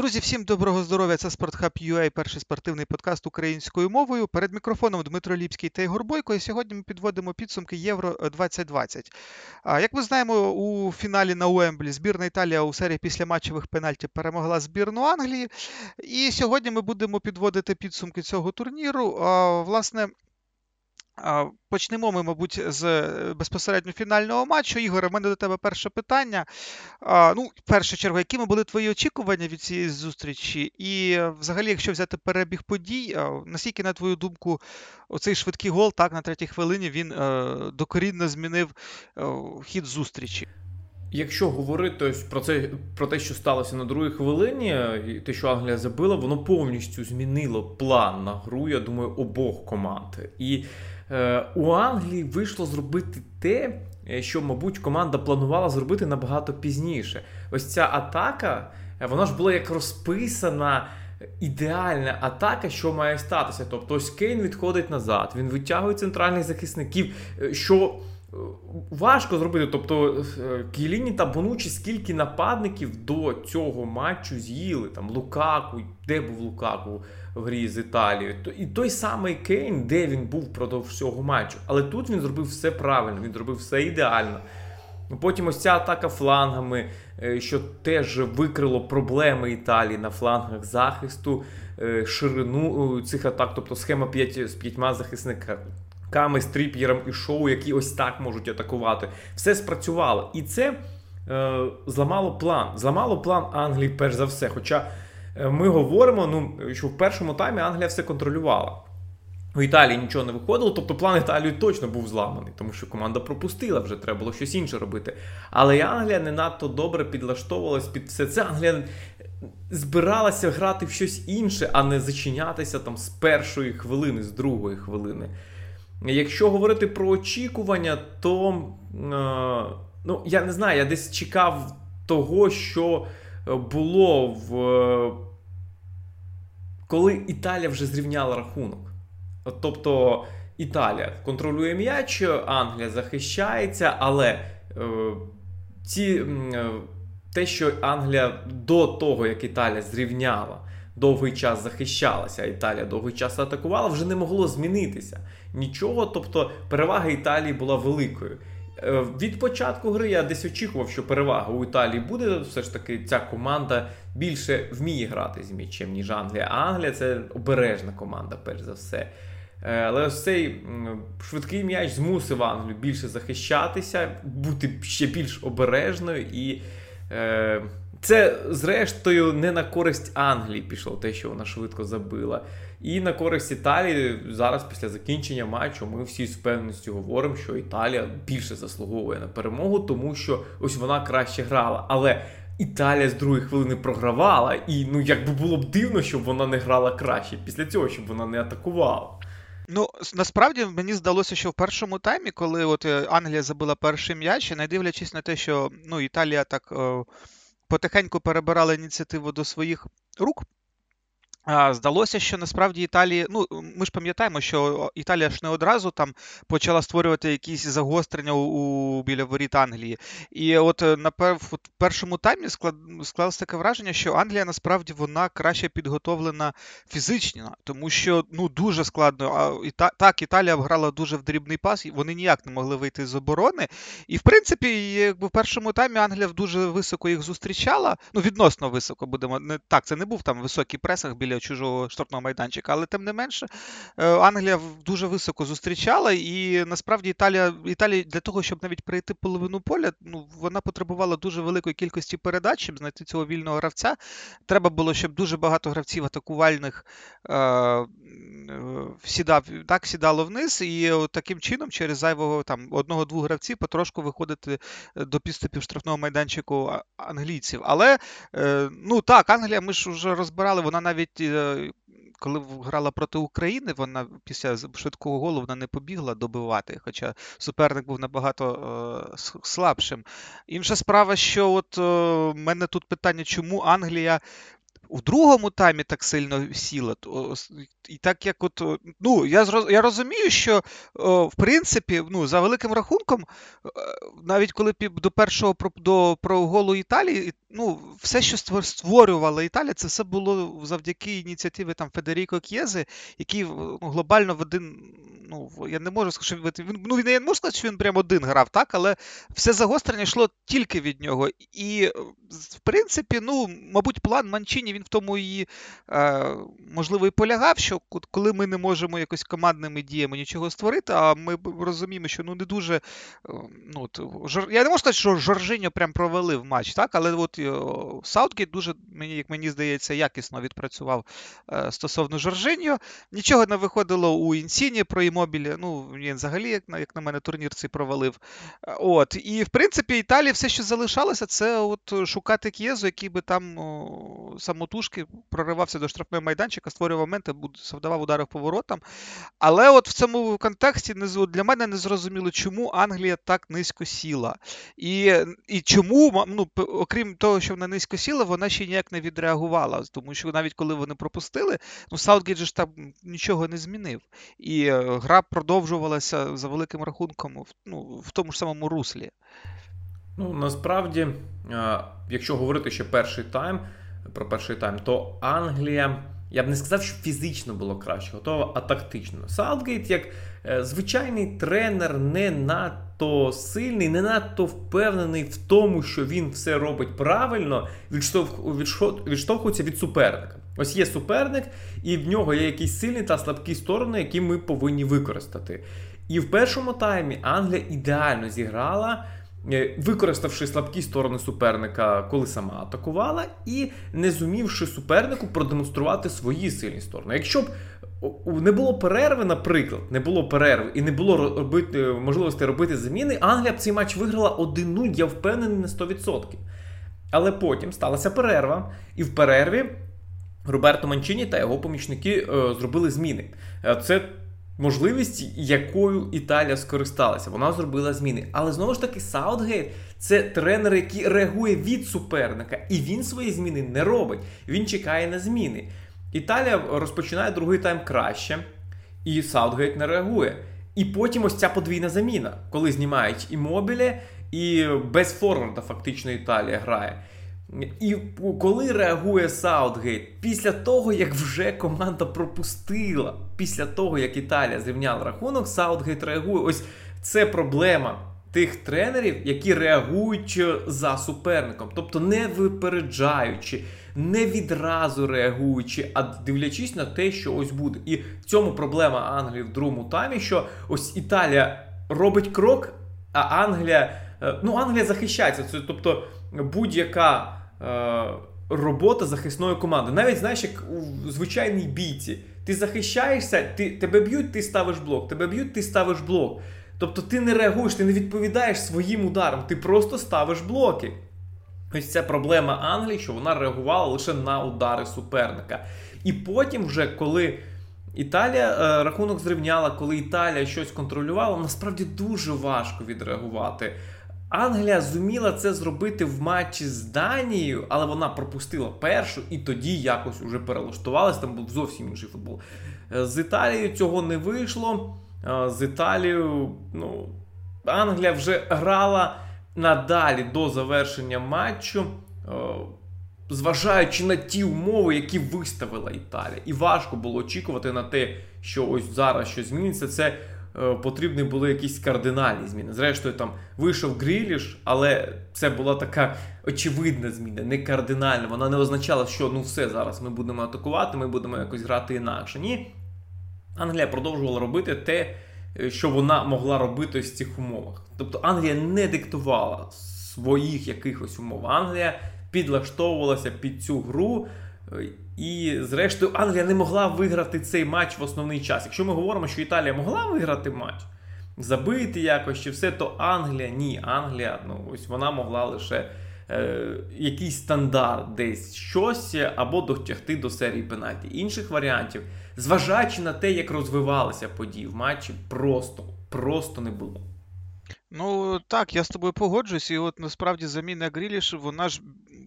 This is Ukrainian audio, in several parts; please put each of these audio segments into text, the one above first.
Друзі, всім доброго здоров'я! Це Спортхаб UA, перший спортивний подкаст українською мовою. Перед мікрофоном Дмитро Ліпський та Ігор Бойко. І сьогодні ми підводимо підсумки Євро 2020. Як ми знаємо, у фіналі на Уемблі збірна Італія у серії післяматчевих пенальтів перемогла збірну Англії. І сьогодні ми будемо підводити підсумки цього турніру. Власне, Почнемо ми, мабуть, з е, безпосередньо фінального матчу. Ігоре, в мене до тебе перше питання. Ну, в першу чергу, якими були твої очікування від цієї зустрічі? І взагалі, якщо взяти перебіг подій, наскільки, на твою думку, оцей швидкий гол так, на третій хвилині він е, докорінно змінив е, хід зустрічі? Якщо говорити про це про те, що сталося на другій хвилині, і те, що Англія забила, воно повністю змінило план на гру, я думаю, обох команд. І Е, у Англії вийшло зробити те, е, що, мабуть, команда планувала зробити набагато пізніше. Ось ця атака, е, вона ж була як розписана. Ідеальна атака, що має статися. Тобто ось Кейн відходить назад, він витягує центральних захисників, що важко зробити. Тобто Кіліні та Бонучі скільки нападників до цього матчу з'їли. Там Лукаку, де був Лукаку? В грі з Італією. І той самий Кейн, де він був впродовж всього матчу. Але тут він зробив все правильно, він зробив все ідеально. Потім ось ця атака флангами, е, що теж викрило проблеми Італії на флангах захисту, е, ширину цих атак, тобто схема 5 з п'ятьма захисниками, стріп'єром і шоу, які ось так можуть атакувати. Все спрацювало. І це е, зламало план. Зламало план Англії, перш за все. Хоча Е, ми говоримо, ну, що в першому таймі Англія все контролювала. У Італії нічого не виходило, тобто план Італії точно був зламаний, тому що команда пропустила, вже треба було щось інше робити. Але і Англія не надто добре підлаштовувалась під все це. Англія збиралася грати в щось інше, а не зачинятися там з першої хвилини, з другої хвилини. Якщо говорити про очікування, то е, ну, я не знаю, я десь чекав того, що було в. Коли Італія вже зрівняла рахунок. Тобто Італія контролює м'яч, Англія захищається, але е, ці, е, те, що Англія до того, як Італія зрівняла, довгий час захищалася, Італія довгий час атакувала, вже не могло змінитися. Нічого, тобто перевага Італії була великою. Е, від початку гри я десь очікував, що перевага у Італії буде. Все ж таки, ця команда більше вміє грати з м'ячем, ніж Англія. А Англія це обережна команда, перш за все. Е, але ось цей швидкий м'яч змусив Англію більше захищатися, бути ще більш обережною. І е, це, зрештою, не на користь Англії пішло, те, що вона швидко забила. І на користь Італії зараз, після закінчення матчу, ми всі з певністю говоримо, що Італія більше заслуговує на перемогу, тому що ось вона краще грала. Але Італія з другої хвилини програвала, і ну якби було б дивно, щоб вона не грала краще після цього, щоб вона не атакувала. Ну, насправді мені здалося, що в першому таймі, коли от е, Англія забила перший м'яч, і не дивлячись на те, що ну, Італія так о, потихеньку перебирала ініціативу до своїх рук. Здалося, що насправді Італії, ну ми ж пам'ятаємо, що Італія ж не одразу там почала створювати якісь загострення у, біля воріт Англії. І от е, на в першому таймі склад, склалось таке враження, що Англія насправді вона краще підготовлена фізично, тому що ну дуже складно. А Іта, так, Італія грала дуже в дрібний пас, і вони ніяк не могли вийти з оборони. І в принципі, якби в першому таймі Англія дуже високо їх зустрічала. Ну відносно високо будемо не так. Це не був там високий пресинг біля біля чужого штрафного майданчика. Але тим не менше, е, Англія дуже високо зустрічала, і насправді Італія Італія для того, щоб навіть пройти половину поля, ну вона потребувала дуже великої кількості передач, щоб знайти цього вільного гравця. Треба було, щоб дуже багато гравців атакувальних е, е сідав, так сідало вниз, і от таким чином, через зайвого там одного-двох гравців, потрошку виходити до підступів штрафного майданчику англійців. Але ну так, Англія, ми ж вже розбирали, вона навіть Е, коли грала проти України, вона після швидкого голу вона не побігла добивати, хоча суперник був набагато е, слабшим. Інша справа, що от е, мене тут питання, чому Англія у другому таймі так сильно сіла. І так як от, ну, я я розумію, що в принципі, ну, за великим рахунком, навіть коли до першого до про голу Італії, ну, все, що створювала Італія, це все було завдяки ініціативі там Федеріко К'єзи, який ну, глобально в один. Ну, я не можу сказати, він ну, я не можу сказати, що він прямо один грав, так, але все загострення йшло тільки від нього. І, в принципі, ну, мабуть, план Манчині він в тому і е, можливо і полягав, що коли ми не можемо якось командними діями нічого створити, а ми розуміємо, що ну не дуже. Е, ну, от, Я не можу сказати, що Жоржиньо прям провалив матч, так, але от е, Саутгейт дуже, мені, як мені здається, якісно відпрацював стосовно Жоржиньо. Нічого не виходило у Інсіньє, про Іммобіле. Ну, він взагалі, як на, як на мене, турнір цей провалив. От. І, в принципі, Італії все, що залишалося, це от шукати К'єзу, який би там о, самотужки проривався до штрафного майданчика, створював моменти, завдавав удари по воротам. Але от в цьому контексті для мене не зрозуміло, чому Англія так низько сіла. І і чому, ну, окрім того, що вона низько сіла, вона ще ніяк не відреагувала. Тому що навіть коли вони пропустили, ну Саутгейт же ж там нічого не змінив. І е, гра продовжувалася за великим рахунком ну, в тому ж самому руслі. Ну, насправді, якщо говорити ще перший тайм, про перший тайм, то Англія, я б не сказав, що фізично було краще, готова, а тактично. Саутгейт, як е, звичайний тренер, не надто сильний, не надто впевнений в тому, що він все робить правильно, відштовхується від суперника. Ось є суперник, і в нього є якісь сильні та слабкі сторони, які ми повинні використати. І в першому таймі Англія ідеально зіграла. Е, використавши слабкі сторони суперника, коли сама атакувала, і не зумівши супернику продемонструвати свої сильні сторони. Якщо б не було перерви, наприклад, не було перерви і не було робити можливості робити заміни, Англія б цей матч виграла 1-0, я впевнений на 100%. Але потім сталася перерва, і в перерві Роберто Манчині та його помічники е, зробили зміни. Е, це можливість, якою Італія скористалася. Вона зробила зміни. Але знову ж таки, Саутгейт це тренер, який реагує від суперника, і він свої зміни не робить. Він чекає на зміни. Італія розпочинає другий тайм краще, і Саутгейт не реагує. І потім ось ця подвійна заміна, коли знімають Іммобіле, і без форварда фактично Італія грає. І коли реагує Саутгейт, після того, як вже команда пропустила, після того, як Італія зрівняла рахунок, Саутгейт реагує. Ось це проблема тих тренерів, які реагують за суперником, тобто не випереджаючи, не відразу реагуючи, а дивлячись на те, що ось буде. І в цьому проблема Англії в другому таймі, що ось Італія робить крок, а Англія, е, ну Англія захищається. Це тобто будь-яка. Е, робота захисної команди. Навіть знаєш, як у звичайній бійці. Ти захищаєшся, ти, тебе б'ють, ти ставиш блок, тебе б'ють, ти ставиш блок. Тобто ти не реагуєш, ти не відповідаєш своїм ударам, ти просто ставиш блоки. Ось це проблема Англії, що вона реагувала лише на удари суперника. І потім, вже коли Італія е, рахунок зрівняла, коли Італія щось контролювала, насправді дуже важко відреагувати. Англія зуміла це зробити в матчі з Данією, але вона пропустила першу і тоді якось уже перелаштувалася. Там був зовсім інший футбол. Е, з Італією цього не вийшло. Е, з Італією, ну, Англія вже грала надалі до завершення матчу, е, зважаючи на ті умови, які виставила Італія. І важко було очікувати на те, що ось зараз щось зміниться. Це потрібні були якісь кардинальні зміни. Зрештою, там вийшов Гріліш, але це була така очевидна зміна, не кардинальна. Вона не означала, що ну все зараз ми будемо атакувати, ми будемо якось грати інакше. Ні. Англія продовжувала робити те, е, що вона могла робити в цих умовах. Тобто Англія не диктувала своїх якихось умов. Англія підлаштовувалася під цю гру. І, зрештою, Англія не могла виграти цей матч в основний час. Якщо ми говоримо, що Італія могла виграти матч, забити якось чи все, то Англія ні. Англія, ну ось вона могла лише е, якийсь стандарт десь щось або дотягти до серії пенальті. Інших варіантів, зважаючи на те, як розвивалися події в матчі, просто, просто не було. Ну так, я з тобою погоджуюсь, і от насправді заміна Гріліш, вона ж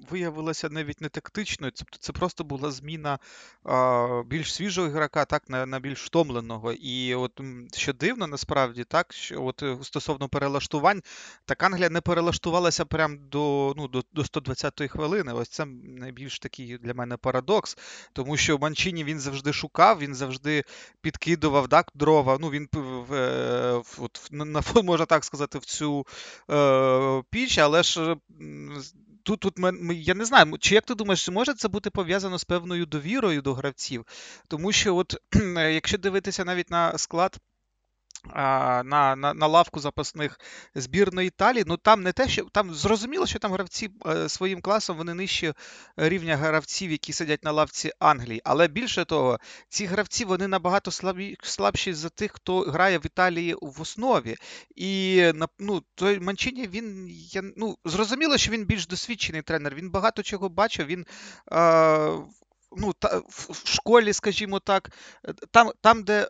виявилася навіть не тактичною, тобто це просто була зміна а, більш свіжого ігрока, так, на на більш втомленого. І от що дивно, насправді, так, що от е, стосовно перелаштувань, так Англія не перелаштувалася прямо до ну, до, до 120-ї хвилини. Ось це найбільш такий для мене парадокс, тому що Манчині він завжди шукав, він завжди підкидував так, дрова. Ну, він е, от, на, можна так сказати, в цю е, піч, але ж тут тут ми, я не знаю, чи як ти думаєш, може це бути пов'язано з певною довірою до гравців? Тому що, от якщо дивитися навіть на склад на на, на лавку запасних збірної Італії. Ну там не те, що там зрозуміло, що там гравці е, своїм класом вони нижче рівня гравців, які сидять на лавці Англії. Але більше того, ці гравці вони набагато слабі, слабші за тих, хто грає в Італії в основі. І ну, той Манчині він я, ну, зрозуміло, що він більш досвідчений тренер. Він багато чого бачив. Він е, ну, та, в школі, скажімо так, е, там, там де е,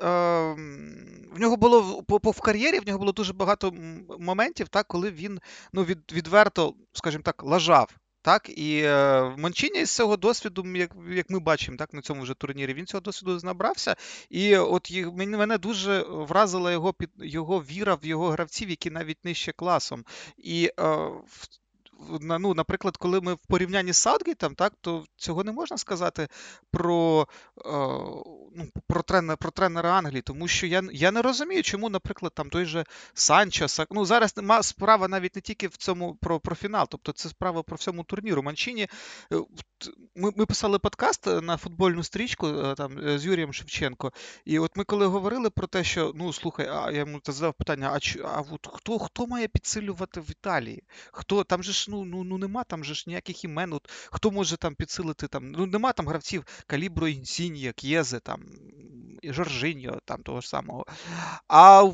в нього було по, по в кар'єрі, в нього було дуже багато моментів, так, коли він ну, від, відверто, скажімо так, лажав. Так, і е, Манчині з цього досвіду, як як ми бачимо, так на цьому вже турнірі, він цього досвіду набрався. І от мене дуже вразила його під його віра в його гравців, які навіть нижче класом. І е, ну, наприклад, коли ми в порівнянні з Саутгейтом, так, то цього не можна сказати про е, ну, про, тренера, про тренера Англії, тому що я я не розумію, чому, наприклад, там той же Санчо, ну зараз нема справа навіть не тільки в цьому про про фінал, тобто це справа про всьому турніру. Манчині е, ми ми писали подкаст на футбольну стрічку е, там з Юрієм Шевченко, і от ми коли говорили про те, що ну слухай, а я йому задав питання: а а от хто хто має підсилювати в Італії? Хто там же ж ну ну ну нема там же ж ніяких імен. От, Хто може там підсилити там? Ну нема там гравців Калібро, Інсінья, К'єзе, там Жоржиньо, там того ж самого. А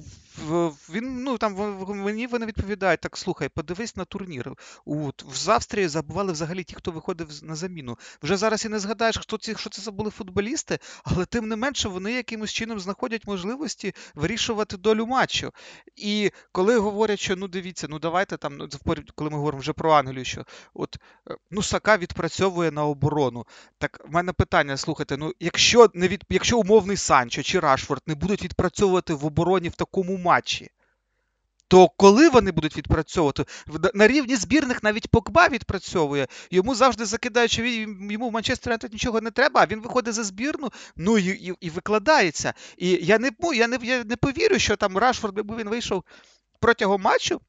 він ну там мені вони відповідають: так слухай, подивись на турнір. От, в Австрії забували взагалі ті, хто виходив на заміну. Вже зараз і не згадаєш, хто ці, що це були футболісти, але тим не менше вони якимось чином знаходять можливості вирішувати долю матчу. І коли говорять, що ну дивіться, ну давайте там, ну, коли ми говоримо вже про Англію, що от е, ну Сака відпрацьовує на оборону. Так в мене питання: слухайте, ну якщо не від якщо умовний Санчо чи Рашфорд не будуть відпрацьовувати в обороні в такому матчі. То коли вони будуть відпрацьовувати? На рівні збірних навіть Покба відпрацьовує. Йому завжди закидають, що він, йому в Манчестер Юнайтед нічого не треба, а він виходить за збірну, ну і і, і викладається. І я не я не, я не повірю, що там Рашфорд, якби він вийшов протягом матчу,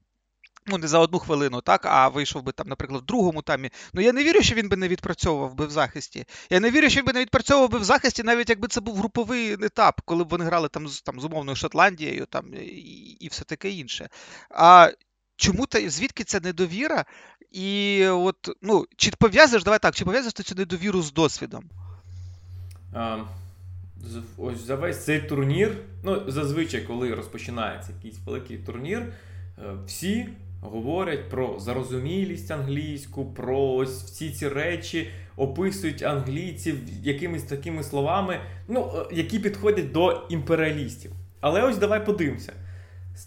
Ну, не за одну хвилину, так, а вийшов би там, наприклад, в другому таймі. Ну я не вірю, що він би не відпрацьовував би в захисті. Я не вірю, що він би не відпрацьовував би в захисті, навіть якби це був груповий етап, коли б вони грали там з там, з умовною Шотландією там, і, і все таке інше. А чому та звідки ця недовіра? І от, ну, чи пов'язуєш, давай так, чи пов'язуєш ти цю недовіру з досвідом? А, ось за весь цей турнір. Ну, зазвичай, коли розпочинається якийсь великий турнір, е, всі говорять про зарозумілість англійську, про ось всі ці речі, описують англійців якимись такими словами, ну, е, які підходять до імперіалістів. Але ось давай подивимося.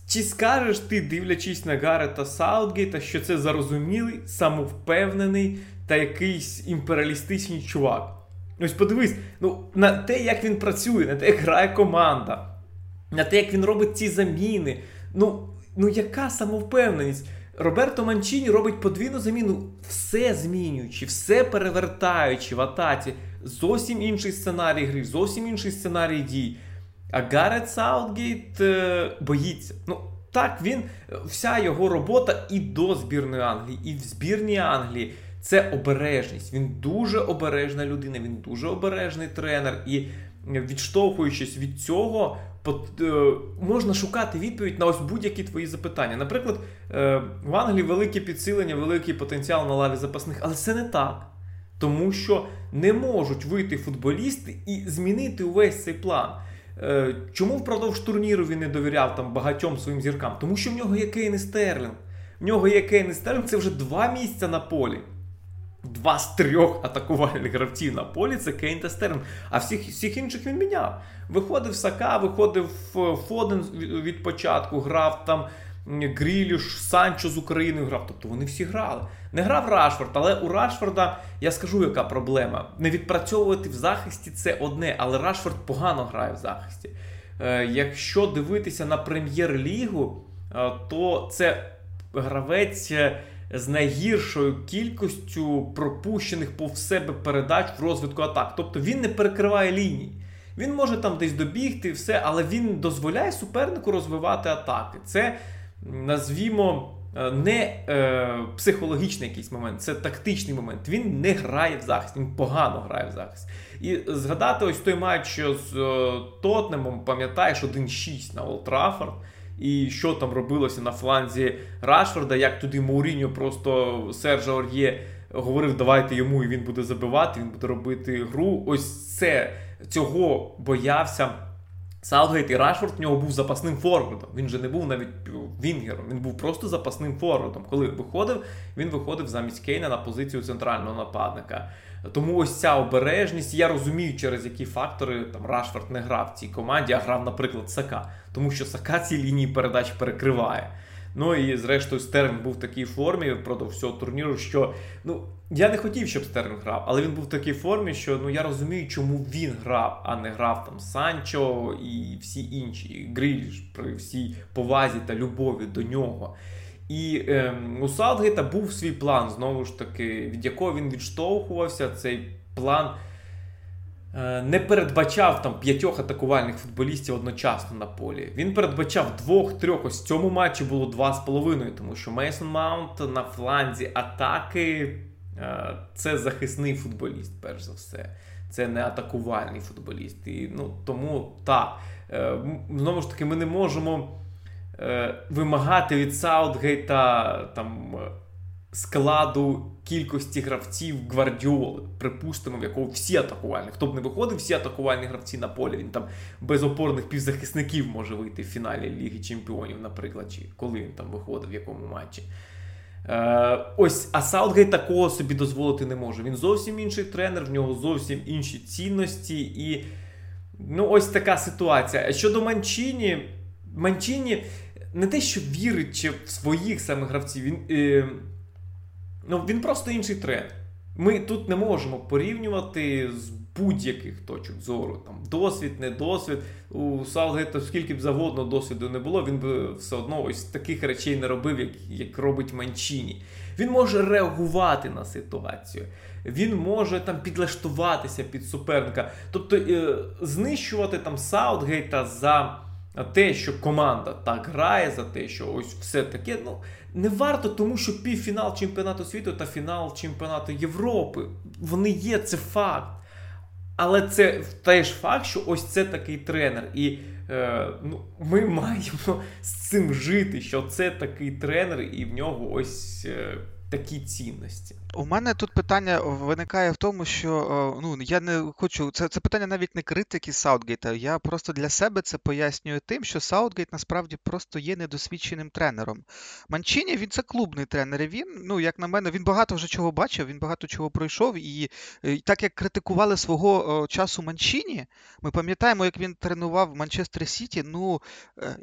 Чи скажеш ти, дивлячись на Гарета Саутгейта, що це зарозумілий, самовпевнений та якийсь імперіалістичний чувак? Ось подивись, ну, на те, як він працює, на те, як грає команда, на те, як він робить ці заміни. Ну, Ну, яка самовпевненість? Роберто Манчіні робить подвійну заміну, все змінюючи, все перевертаючи в атаці. Зовсім інший сценарій гри, зовсім інший сценарій дій. А Гарет Саутгейт е, боїться. Ну, так, він, вся його робота і до збірної Англії, і в збірній Англії це обережність. Він дуже обережна людина, він дуже обережний тренер. І відштовхуючись від цього, Е, можна шукати відповідь на ось будь-які твої запитання. Наприклад, е, в Англії велике підсилення, великий потенціал на лаві запасних, але це не так. Тому що не можуть вийти футболісти і змінити увесь цей план. Е, чому впродовж турніру він не довіряв там багатьом своїм зіркам? Тому що в нього є Кейн і Стерлінг. В нього є Кейн і Стерлінг, це вже два місця на полі. Два з трьох атакувальних гравців на полі це Кейн та Стерлінг. А всіх всіх інших він міняв. Виходив Сака, виходив Фоден від початку, грав там Гріліш, Санчо з Україною грав. Тобто вони всі грали. Не грав Рашфорд, але у Рашфорда я скажу, яка проблема. Не відпрацьовувати в захисті це одне, але Рашфорд погано грає в захисті. Е, Якщо дивитися на прем'єр-лігу, е, то це гравець е, з найгіршою кількістю пропущених повз себе передач в розвитку атак. Тобто він не перекриває лінії. Він може там десь добігти, все, але він дозволяє супернику розвивати атаки. Це назвімо е, не е, психологічний якийсь момент, це тактичний момент. Він не грає в захист, він погано грає в захист. І згадати ось той матч з е, Тотнемом, пам'ятаєш, 1-6 на Олд Траффорд, І що там робилося на фланзі Рашфорда, як туди Мауріньо просто Сержа Ор'є говорив, давайте йому, і він буде забивати, він буде робити гру. Ось це цього боявся Саутгейт і Рашфорд в нього був запасним форвардом. Він же не був навіть Вінгером, він був просто запасним форвардом. Коли виходив, він виходив замість Кейна на позицію центрального нападника. Тому ось ця обережність, я розумію, через які фактори там Рашфорд не грав в цій команді, а грав, наприклад, Сака. Тому що Сака ці лінії передач перекриває. Ну і зрештою Стерлінг був в такій формі впродовж всього турніру, що ну я не хотів, щоб Стерлінг грав, але він був в такій формі, що ну я розумію, чому він грав, а не грав там Санчо і всі інші Гріліш при всій повазі та любові до нього. І е, у Саутгейта був свій план, знову ж таки, від якого він відштовхувався. Цей план е, не передбачав там п'ятьох атакувальних футболістів одночасно на полі. Він передбачав двох-трьох. Ось в цьому матчі було два з половиною, тому що Мейсон Маунт на фланзі атаки це захисний футболіст, перш за все. Це не атакувальний футболіст. І ну, тому так. Е, знову ж таки, ми не можемо. Е, вимагати від Саутгейта там складу кількості гравців Гвардіоли, припустимо, в якого всі атакувальні. Хто б не виходив, всі атакувальні гравці на полі. Він там без опорних півзахисників може вийти в фіналі Ліги Чемпіонів, наприклад, чи коли він там виходив, в якому матчі. Е, Ось, а Саутгейт такого собі дозволити не може. Він зовсім інший тренер, в нього зовсім інші цінності. І ну, ось така ситуація. Щодо Манчині, Манчині не те, що вірить чи в своїх самих гравців, він е, ну, він просто інший тренер. Ми тут не можемо порівнювати з будь-яких точок зору. Там Досвід, не досвід. У Саутгейта скільки б завгодно досвіду не було, він би все одно ось таких речей не робив, як, як робить Манчині. Він може реагувати на ситуацію. Він може там підлаштуватися під суперника. Тобто е, знищувати там Саутгейта за те, що команда так грає, за те, що ось все таке, ну не варто, тому що півфінал чемпіонату світу та фінал чемпіонату Європи. Вони є, це факт. Але це теж факт, що ось це такий тренер. І е, ну, ми маємо з цим жити, що це такий тренер, і в нього ось е, такі цінності. У мене тут питання виникає в тому, що е, ну я не хочу. Це це питання навіть не критики Саутгейта. Я просто для себе це пояснюю тим, що Саутгейт насправді просто є недосвідченим тренером. Манчині він це клубний тренер. і Він, ну як на мене, він багато вже чого бачив, він багато чого пройшов. І, і так як критикували свого, о, часу Манчині, ми пам'ятаємо, як він тренував Манчестер Сіті. Ну е,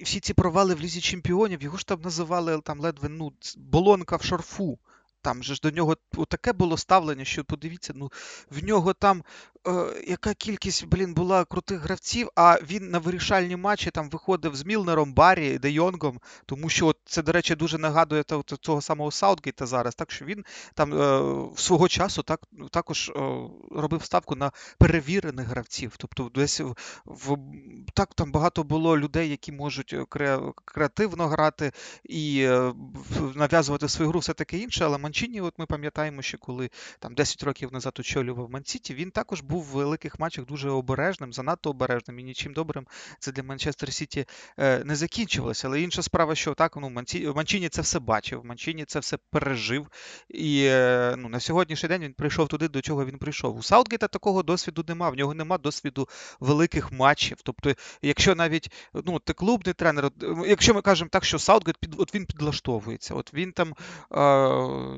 всі ці провали в лізі чемпіонів, його ж там називали там ледве ну болонка в шарфу. Там же ж до нього таке було ставлення, що подивіться, ну в нього там е, яка кількість блін, була крутих гравців, а він на вирішальні матчі там виходив з Мілнером, Баррі, Де Йонгом, тому що от, це, до речі, дуже нагадує того самого Саутгейта зараз. Так що він там е, свого часу так, також е, робив ставку на перевірених гравців. Тобто, десь в, в так там багато було людей, які можуть кре, креативно грати і е, нав'язувати свою гру, все таке інше, але Манчині, от ми пам'ятаємо, що коли там 10 років назад очолював Мансіті, він також був в великих матчах дуже обережним, занадто обережним і нічим добрим це для Манчестер Сіті е, не закінчилося. Але інша справа, що так, ну. Манчині це все бачив, Манчині це все пережив. І е, ну, на сьогоднішній день він прийшов туди, до чого він прийшов. У Саутгейта такого досвіду нема, в нього нема досвіду великих матчів. Тобто, якщо навіть ну, ти клубний тренер, якщо ми кажемо так, що Саутгейт під от він підлаштовується, от він там.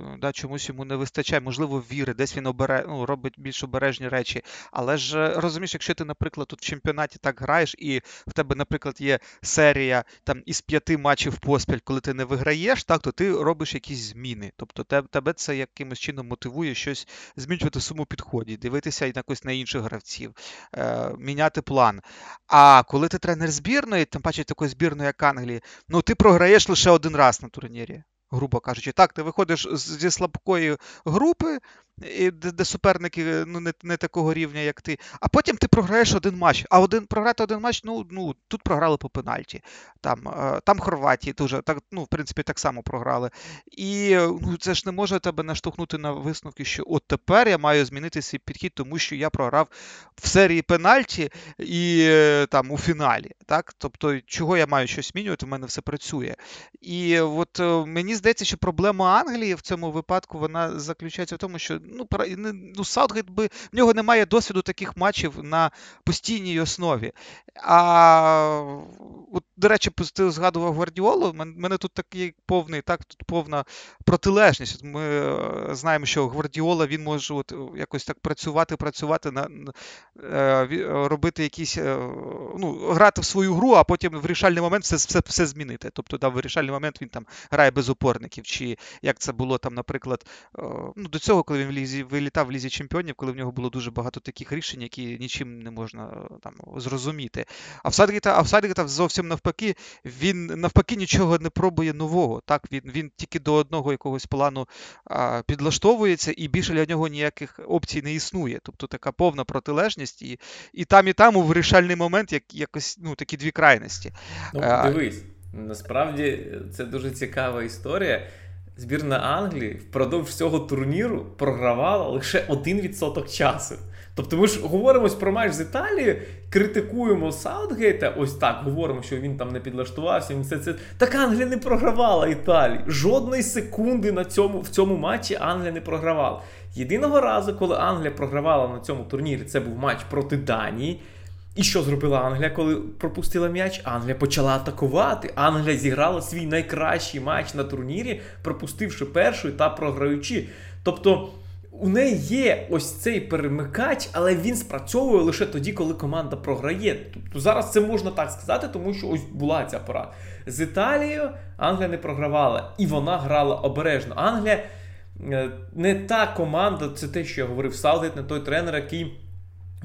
Е, да, чомусь йому не вистачає, можливо, віри, десь він обере, ну, робить більш обережні речі. Але ж розумієш, якщо ти, наприклад, тут в чемпіонаті так граєш, і в тебе, наприклад, є серія там із п'яти матчів поспіль, коли ти не виграєш, так то ти робиш якісь зміни. Тобто тебе це якимось чином мотивує щось змінювати в своєму підході, дивитися якось на інших гравців, е, міняти план. А коли ти тренер збірної, тим паче такої збірної, як Англії, ну ти програєш лише один раз на турнірі грубо кажучи. Так, ти виходиш зі слабкої групи, і де, суперники ну, не не такого рівня, як ти. А потім ти програєш один матч. А один програти один матч, ну ну тут програли по пенальті. Там е, там Хорватії дуже так, ну, в принципі, так само програли. І ну, це ж не може тебе наштовхнути на висновки, що от тепер я маю змінити свій підхід, тому що я програв в серії пенальті і е, там у фіналі. Так? Тобто, чого я маю щось змінювати, в мене все працює. І от е, мені здається, що проблема Англії в цьому випадку вона заключається в тому, що ну, ну Саутгейт би в нього немає досвіду таких матчів на постійній основі. А от, до речі, ти згадував Гвардіолу. мене тут такий повний, так, тут повна протилежність. Ми е, знаємо, що Гвардіола він може от якось так працювати, працювати на е, робити якісь, е, ну, грати в свою гру, а потім в рішальний момент все все, все змінити. Тобто, да, в вирішальний момент він там грає без опорників, чи як це було там, наприклад, ну, до цього, коли він лізі вилітав в лізі чемпіонів, коли в нього було дуже багато таких рішень, які нічим не можна там зрозуміти. А в Садгіта, а в Садгіта зовсім навпаки, він навпаки нічого не пробує нового. Так, Він він тільки до одного якогось плану а, підлаштовується, і більше для нього ніяких опцій не існує. Тобто така повна протилежність, і і там, і там у вирішальний момент як, якось ну, такі дві крайності. Ну, Дивись, насправді це дуже цікава історія збірна Англії впродовж цього турніру програвала лише 1% часу. Тобто ми ж говоримо про матч з Італією, критикуємо Саутгейта, ось так говоримо, що він там не підлаштувався. Він все це так Англія не програвала Італії. Жодної секунди на цьому в цьому матчі Англія не програвала. Єдиного разу, коли Англія програвала на цьому турнірі, це був матч проти Данії. І що зробила Англія, коли пропустила м'яч? Англія почала атакувати. Англія зіграла свій найкращий матч на турнірі, пропустивши перший та програючи. Тобто у неї є ось цей перемикач, але він спрацьовує лише тоді, коли команда програє. Тобто зараз це можна так сказати, тому що ось була ця пара. З Італією Англія не програвала, і вона грала обережно. Англія е, не та команда, це те, що я говорив, Саутгейт, не той тренер, який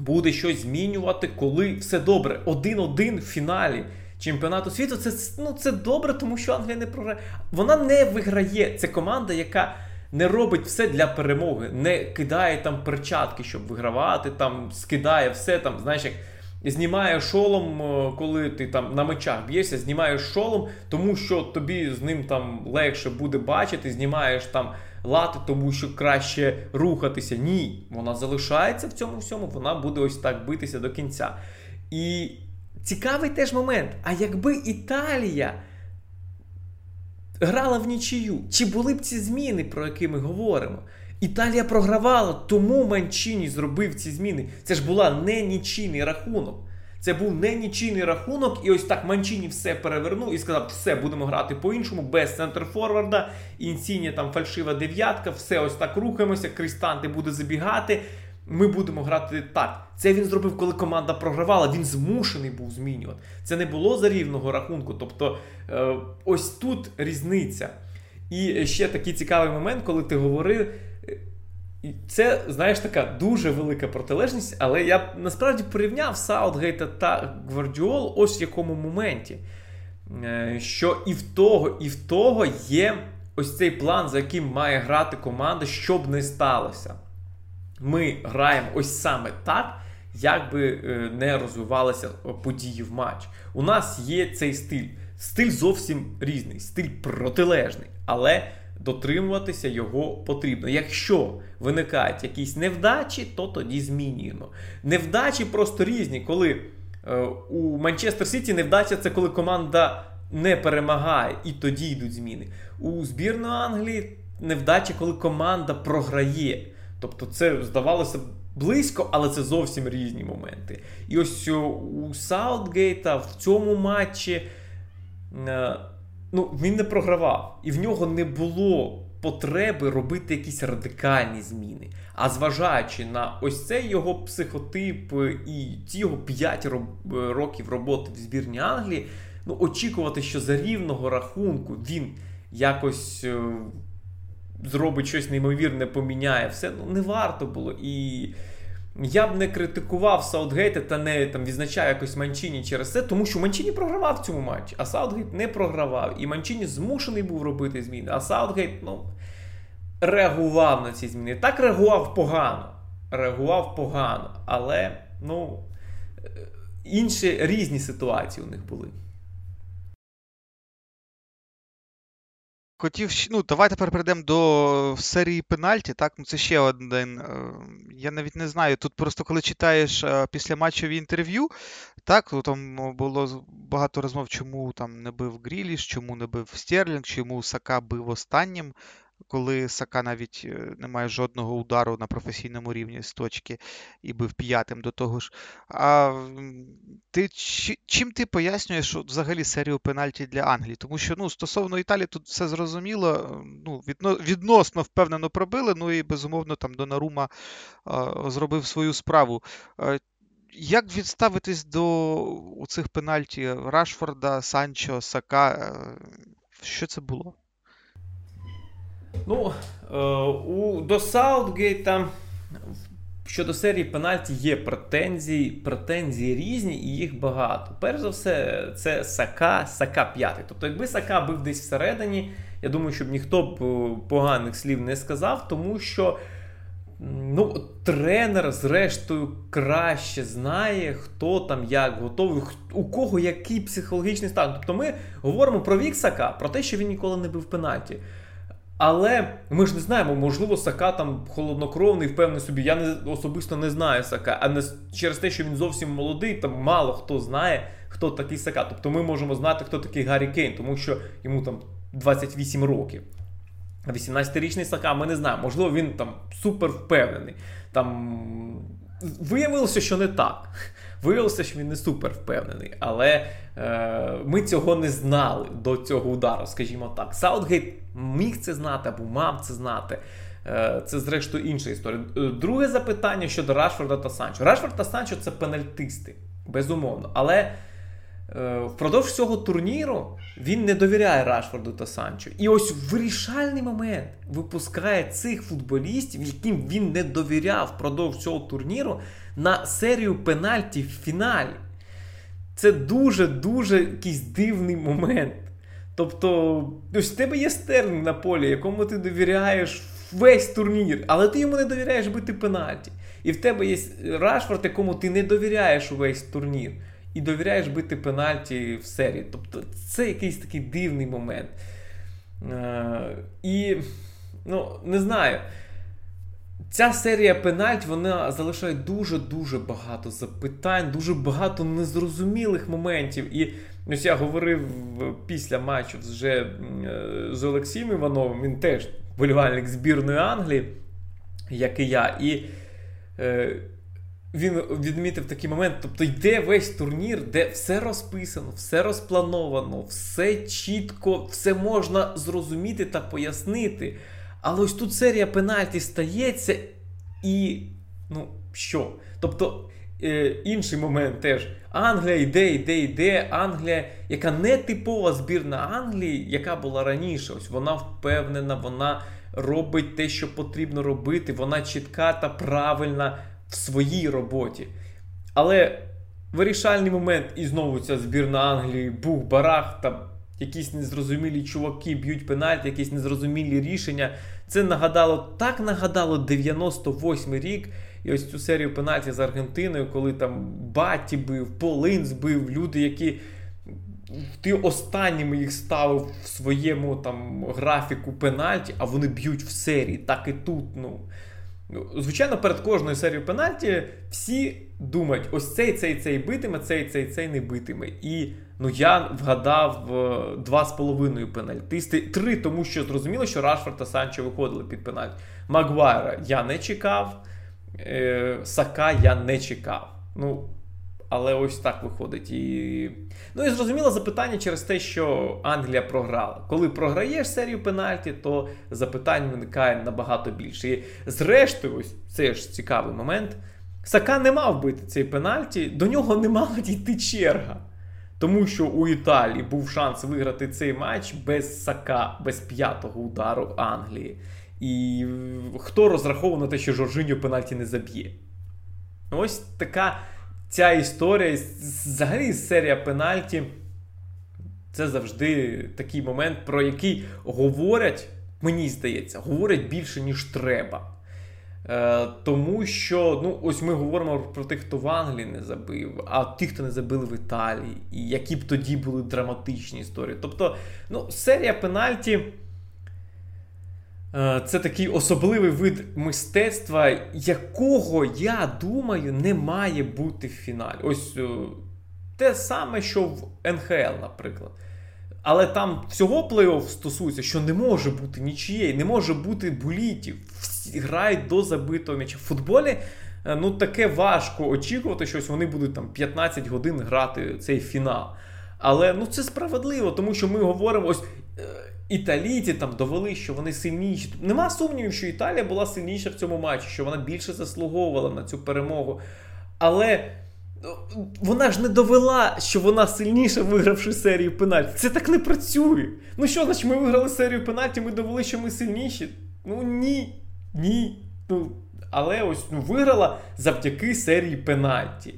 буде щось змінювати, коли все добре. Один-один в фіналі чемпіонату світу. Це ну, це добре, тому що Англія не програє. Вона не виграє. Це команда, яка не робить все для перемоги, не кидає там перчатки, щоб вигравати, там скидає все там, знаєш, як. Знімає шолом, е, коли ти там на мечах б'єшся, знімаєш шолом, тому що тобі з ним там легше буде бачити, знімаєш там лати, тому що краще рухатися. Ні, вона залишається в цьому всьому, вона буде ось так битися до кінця. І цікавий теж момент. А якби Італія грала в нічию, чи були б ці зміни, про які ми говоримо? Італія програвала, тому Манчині зробив ці зміни. Це ж була не нічийний рахунок. Це був не нічийний рахунок, і ось так Манчині все перевернув і сказав, все, будемо грати по-іншому, без центр-форварда, інсіні там фальшива дев'ятка, все ось так рухаємося, Крістанти буде забігати. Ми будемо грати так. Це він зробив, коли команда програвала. Він змушений був змінювати. Це не було за рівного рахунку. Тобто е, ось тут різниця. І ще такий цікавий момент, коли ти говорив. І це, знаєш, така дуже велика протилежність, але я насправді порівняв Саутгейта та Гвардіол ось в якому моменті. Е, що і в того, і в того є ось цей план, за яким має грати команда, щоб не сталося. Ми граємо ось саме так, як би е, не розвивалися події в матч. У нас є цей стиль. Стиль зовсім різний, стиль протилежний. Але дотримуватися його потрібно. Якщо виникають якісь невдачі, то тоді змінюємо. Невдачі просто різні, коли е, у Манчестер Сіті невдача це коли команда не перемагає, і тоді йдуть зміни. У збірної Англії невдача, коли команда програє. Тобто, це здавалося близько, але це зовсім різні моменти. І ось у Саутгейта в цьому матчі. Е, ну, він не програвав, і в нього не було потреби робити якісь радикальні зміни. А зважаючи на ось цей його психотип і ті його 5 років роботи в збірні Англії, ну очікувати, що за рівного рахунку він якось е, зробить щось неймовірне, поміняє все, ну не варто було. І я б не критикував Саутгейта та не там відзначав якось Манчині через це, тому що Манчині програвав цьому матчі, а Саутгейт не програвав. І Манчині змушений був робити зміни. А Саутгейт ну, реагував на ці зміни. Так реагував погано. Реагував погано, але ну, е, інші різні ситуації у них були. Хотів, ну, давай тепер перейдемо до серії пенальті. Так, ну це ще один. Е, я навіть не знаю. Тут просто коли читаєш е, після матчові інтерв'ю, так, там було багато розмов, чому там не бив Гріліш, чому не бив Стерлінг, чому Сака бив останнім коли Сака навіть е, не має жодного удару на професійному рівні з точки і бив п'ятим до того ж. А ти чим ти пояснюєш взагалі серію пенальті для Англії? Тому що ну, стосовно Італії тут все зрозуміло, ну, відносно впевнено пробили, ну і безумовно там Донарума зробив свою справу. Як відставитись до цих пенальті Рашфорда, Санчо, Сака? Е, що це було? Ну, е, у, до Саутгейта щодо серії пенальті є претензії, претензії різні і їх багато. Перш за все, це Сака, Сака п'ятий. Тобто, якби Сака бив десь всередині, я думаю, щоб ніхто б е, поганих слів не сказав, тому що. Ну, тренер, зрештою, краще знає, хто там як готовий, у кого який психологічний стан. Тобто ми говоримо про вік Сака, про те, що він ніколи не бив пенальті. Але ми ж не знаємо, можливо, Сака там холоднокровний, впевнений собі. Я не особисто не знаю Сака, а не через те, що він зовсім молодий, там мало хто знає, хто такий Сака. Тобто ми можемо знати, хто такий Гаррі Кейн, тому що йому там 28 років. 18-річний Сака, ми не знаємо. Можливо, він там супер впевнений. Там виявилося, що не так. Виявилося, що він не супер впевнений, але е, ми цього не знали до цього удару, скажімо так. Саутгейт міг це знати або мав це знати. Е, це, зрештою, інша історія. Е, друге запитання щодо Рашфорда та Санчо. Рашфорд та Санчо це пенальтисти, безумовно. Але е, впродовж цього турніру він не довіряє Рашфорду та Санчо. І ось в вирішальний момент випускає цих футболістів, яким він не довіряв впродовж цього турніру, на серію пенальті в фіналі. Це дуже-дуже якийсь дивний момент. Тобто, ось в тебе є стерлінг на полі, якому ти довіряєш весь турнір, але ти йому не довіряєш бити пенальті. І в тебе є Рашфорд, якому ти не довіряєш увесь турнір. І довіряєш бити пенальті в серії. Тобто це якийсь такий дивний момент. Е, І, ну, не знаю. Ця серія пенальт вона залишає дуже-дуже багато запитань, дуже багато незрозумілих моментів. І ось я говорив після матчу вже е, з Олексієм Івановим, він теж болівальник збірної Англії, як і я. І е, він відмітив такий момент: тобто йде весь турнір, де все розписано, все розплановано, все чітко, все можна зрозуміти та пояснити. Але ось тут серія пенальті стається, і ну що? Тобто е, інший момент теж. Англія йде, йде, йде. Англія, яка не типова збірна Англії, яка була раніше. Ось вона впевнена, вона робить те, що потрібно робити. Вона чітка та правильна в своїй роботі. Але вирішальний момент, і знову ця збірна Англії бух барах та якісь незрозумілі чуваки б'ють пенальті, якісь незрозумілі рішення. Це нагадало, так нагадало 98 й рік. І ось цю серію пенальті з Аргентиною, коли там Баті бив, Полин збив, люди, які ти останніми їх ставив в своєму там графіку пенальті, а вони б'ють в серії. Так і тут. ну. Звичайно, перед кожною серією пенальті всі думають, ось цей цей цей битиме, цей цей цей не битиме. І ну я вгадав е, два з половиною пенальтисти. Три, тому що зрозуміло, що Рашфорд та Санчо виходили під пенальті. Магуайра я не чекав, е, Сака я не чекав. Ну, Але ось так виходить. І... Ну і зрозуміло запитання через те, що Англія програла. Коли програєш серію пенальті, то запитань виникає набагато більше. І зрештою, ось це ж цікавий момент. Сака не мав бити цей пенальті, до нього не мала дійти черга. Тому що у Італії був шанс виграти цей матч без Сака, без п'ятого удару Англії. І хто розраховував на те, що Жоржиньо пенальті не заб'є? Ось така ця історія, взагалі серія пенальті. Це завжди такий момент, про який говорять, мені здається, говорять більше, ніж треба. Е, Тому що, ну, ось ми говоримо про тих, хто в Англії не забив, а тих, хто не забили в Італії, і які б тоді були драматичні історії. Тобто, ну, серія пенальті. Е, це такий особливий вид мистецтва, якого, я думаю, не має бути в фіналі. Ось е, те саме, що в НХЛ, наприклад. Але там всього плей-офф стосується, що не може бути нічієї, не може бути булітів. Всі грають до забитого м'яча. В футболі е, ну таке важко очікувати, що ось вони будуть там 15 годин грати цей фінал. Але ну це справедливо, тому що ми говоримо ось італійці там довели, що вони сильніші. Нема сумнівів, що Італія була сильніша в цьому матчі, що вона більше заслуговувала на цю перемогу. Але вона ж не довела, що вона сильніша, вигравши серію пенальті. Це так не працює. Ну що, значить, ми виграли серію пенальті, ми довели, що ми сильніші? Ну ні. Ні. Ну, Але ось ну, виграла завдяки серії пенальті.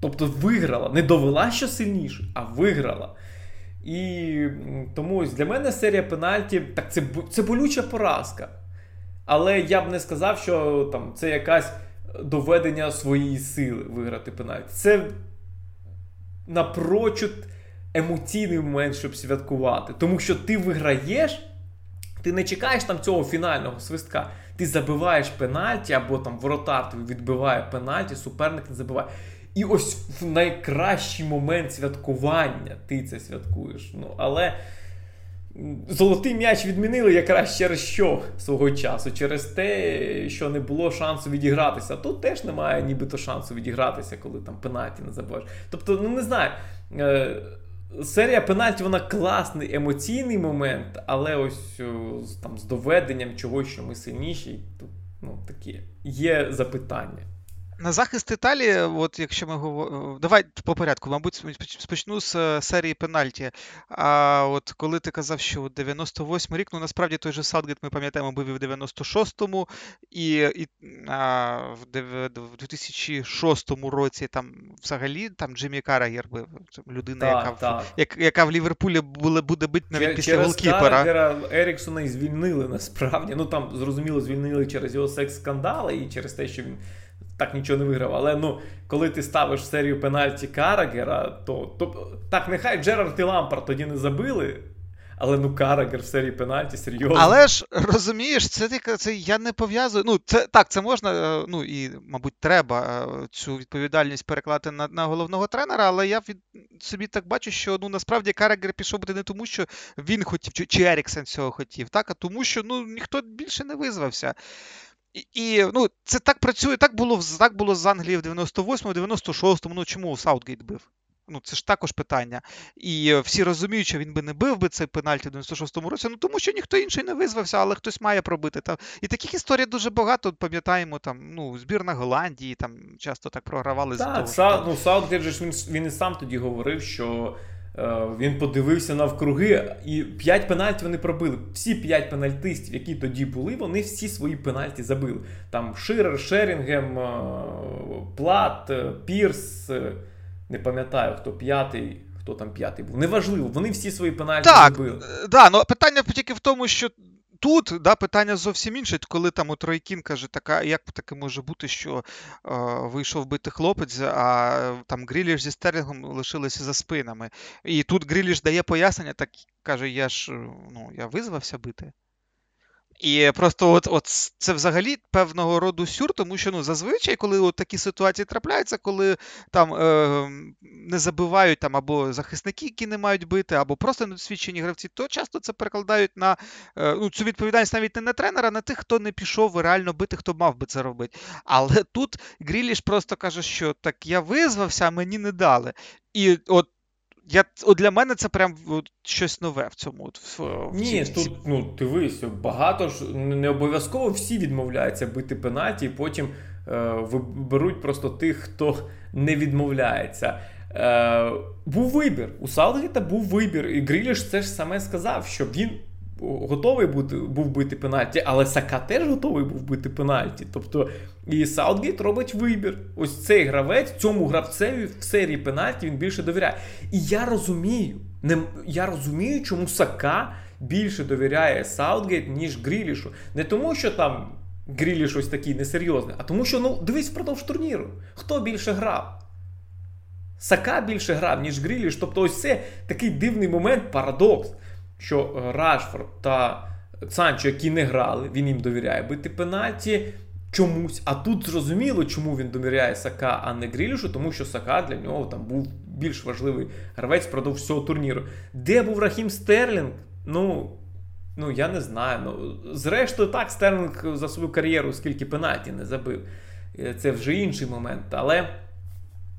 Тобто виграла, не довела, що сильніше, а виграла. І тому ось для мене серія пенальті так це це болюча поразка. Але я б не сказав, що там це якась доведення своєї сили виграти пенальті. Це напрочуд емоційний момент, щоб святкувати. Тому що ти виграєш, ти не чекаєш там цього фінального свистка. Ти забиваєш пенальті, або там воротар тобі відбиває пенальті, суперник не забиває. І ось в найкращий момент святкування ти це святкуєш. Ну, Але золотий м'яч відмінили якраз через що свого часу? Через те, що не було шансу відігратися. Тут теж немає нібито шансу відігратися, коли там пенальті не забуваєш. Тобто, ну не знаю. Е, серія пенальті, вона класний емоційний момент, але ось там з доведенням чогось, що ми сильніші, тут ну, такі є запитання. На захист Італії, от якщо ми говоримо. Давай по порядку, мабуть, почну з е, серії пенальті. А от коли ти казав, що 98 рік, ну насправді той же Саутгейт, ми пам'ятаємо, був і в 96-му, і і а, в 2006 році там взагалі там Джеймі Карагер був людина, так, яка так. В, яка в Ліверпулі буде буде бити навіть Через після голкіпера. Карагера Еріксона і звільнили насправді. Ну там зрозуміло звільнили через його секс-скандали і через те, що він так нічого не виграв. Але ну, коли ти ставиш серію пенальті Карагера, то, то так, нехай Джерард і Лампард тоді не забили. Але ну Карагер в серії пенальті серйозно. Але ж розумієш, це це я не пов'язую. Ну, це так, це можна, е, ну і, мабуть, треба е, цю відповідальність перекладати на на головного тренера, але я від собі так бачу, що ну насправді Карагер пішов бути не тому, що він хотів, чи Ерікссон цього хотів, так, а тому, що ну ніхто більше не визвався. І, і ну, це так працює, так було так було з Англії в 98-му, 96-му. Ну чому Саутгейт бив? Ну, це ж також питання. І всі розуміють, що він би не бив би цей пенальті в 96-му році, ну тому що ніхто інший не визвався, але хтось має пробити. Та... І таких історій дуже багато. Пам'ятаємо, там, ну, збірна Голландії там часто так програвали Так, за того. Са... Ну, Саутгейт же ж він, він і сам тоді говорив, що Е, він подивився навкруги, і п'ять пенальтів вони пробили. Всі п'ять пенальтистів, які тоді були, вони всі свої пенальті забили. Там Ширер, Шерінгем, е, Плат, е, Пірс. Не пам'ятаю, хто п'ятий. Хто там п'ятий був? Неважливо, вони всі свої пенальті так, забили. Так, да, ну питання тільки в тому, що тут да, питання зовсім інше, коли там Утройкін каже, така, як таке може бути, що е, вийшов бити хлопець, а там Гріліш зі Стерлінгом лишилися за спинами. І тут Гріліш дає пояснення, так каже, я ж ну, я визвався бити. І просто от от це взагалі певного роду сюр, тому що ну, зазвичай, коли от такі ситуації трапляються, коли там е, не забивають там або захисники, які не мають бити, або просто недосвідчені гравці, то часто це перекладають на е, ну, цю відповідальність навіть не на тренера, а на тих, хто не пішов реально бити, хто мав би це робити. Але тут Гріліш просто каже, що так я визвався, а мені не дали. І от я, от Для мене це прям от, щось нове в цьому. От, в, в Ні, цій- тут ну дивись, багато ж не обов'язково всі відмовляються бити пенальті, і потім е, виберуть просто тих, хто не відмовляється. Е, був вибір. У Саутгейта був вибір, і Гріліш це ж саме сказав, що він готовий бути, був бити пенальті, але Сака теж готовий був бити пенальті. Тобто і Саутгейт робить вибір. Ось цей гравець, цьому гравцеві в серії пенальті він більше довіряє. І я розумію, не, я розумію, чому Сака більше довіряє Саутгейт, ніж Грілішу. Не тому, що там Гріліш ось такий несерйозний, а тому, що ну дивись впродовж турніру. Хто більше грав? Сака більше грав, ніж Гріліш. Тобто, ось це такий дивний момент, парадокс, що е, Рашфорд та Санчо, які не грали, він їм довіряє бити пенальті чомусь. А тут зрозуміло, чому він довіряє Сака, а не Грілішу, тому що Сака для нього там був більш важливий гравець впродовж всього турніру. Де був Рахім Стерлінг? Ну. Ну, я не знаю. Ну, Зрештою, так, Стерлінг за свою кар'єру скільки пенальті не забив. Е, Це вже інший момент. Але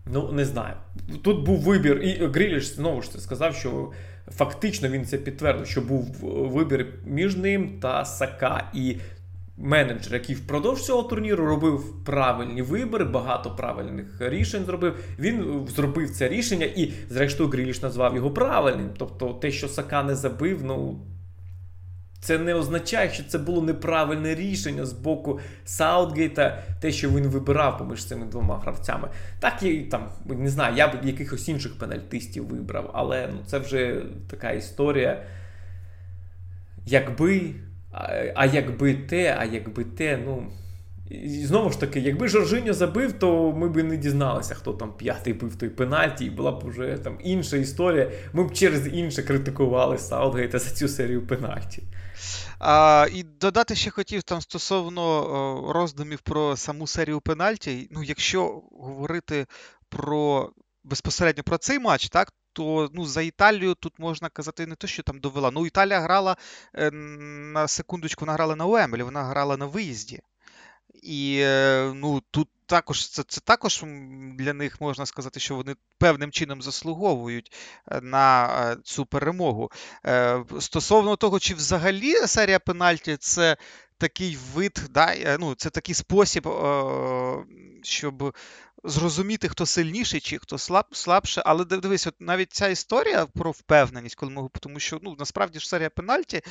ну, не знаю. Тут був вибір, і Гріліш знову ж це сказав, що фактично він це підтвердив, що був вибір між ним та Сака. І менеджер, який впродовж цього турніру робив правильні вибори, багато правильних рішень зробив. Він зробив це рішення, і, зрештою, Гріліш назвав його правильним. Тобто, те, що Сака не забив, ну. Це не означає, що це було неправильне рішення з боку Саутгейта, те, що він вибирав поміж цими двома гравцями. Так і там, не знаю, я б якихось інших пенальтистів вибрав, але ну, це вже така історія. Якби, а, якби те, а якби те, ну. І знову ж таки, якби Жоржиньо забив, то ми б не дізналися, хто там п'ятий бив той пенальті, і була б вже там інша історія. Ми б через інше критикували Саутгейта за цю серію пенальті. А, І додати ще хотів там стосовно роздумів про саму серію пенальті. Ну, якщо говорити про безпосередньо про цей матч, так. То ну, за Італію тут можна казати не те, що там довела. Ну, Італія грала е, на секундочку, вона грала на Уемелі, вона грала на виїзді. І е, ну, тут також це, це також для них можна сказати, що вони певним чином заслуговують е, на е, цю перемогу. Стосовно того, чи взагалі серія пенальті це такий вид, да, ну, це такий спосіб, щоб зрозуміти, хто сильніший чи хто слаб, слабше. Але дивись, от навіть ця історія про впевненість, коли ми тому що ну, насправді ж серія пенальті,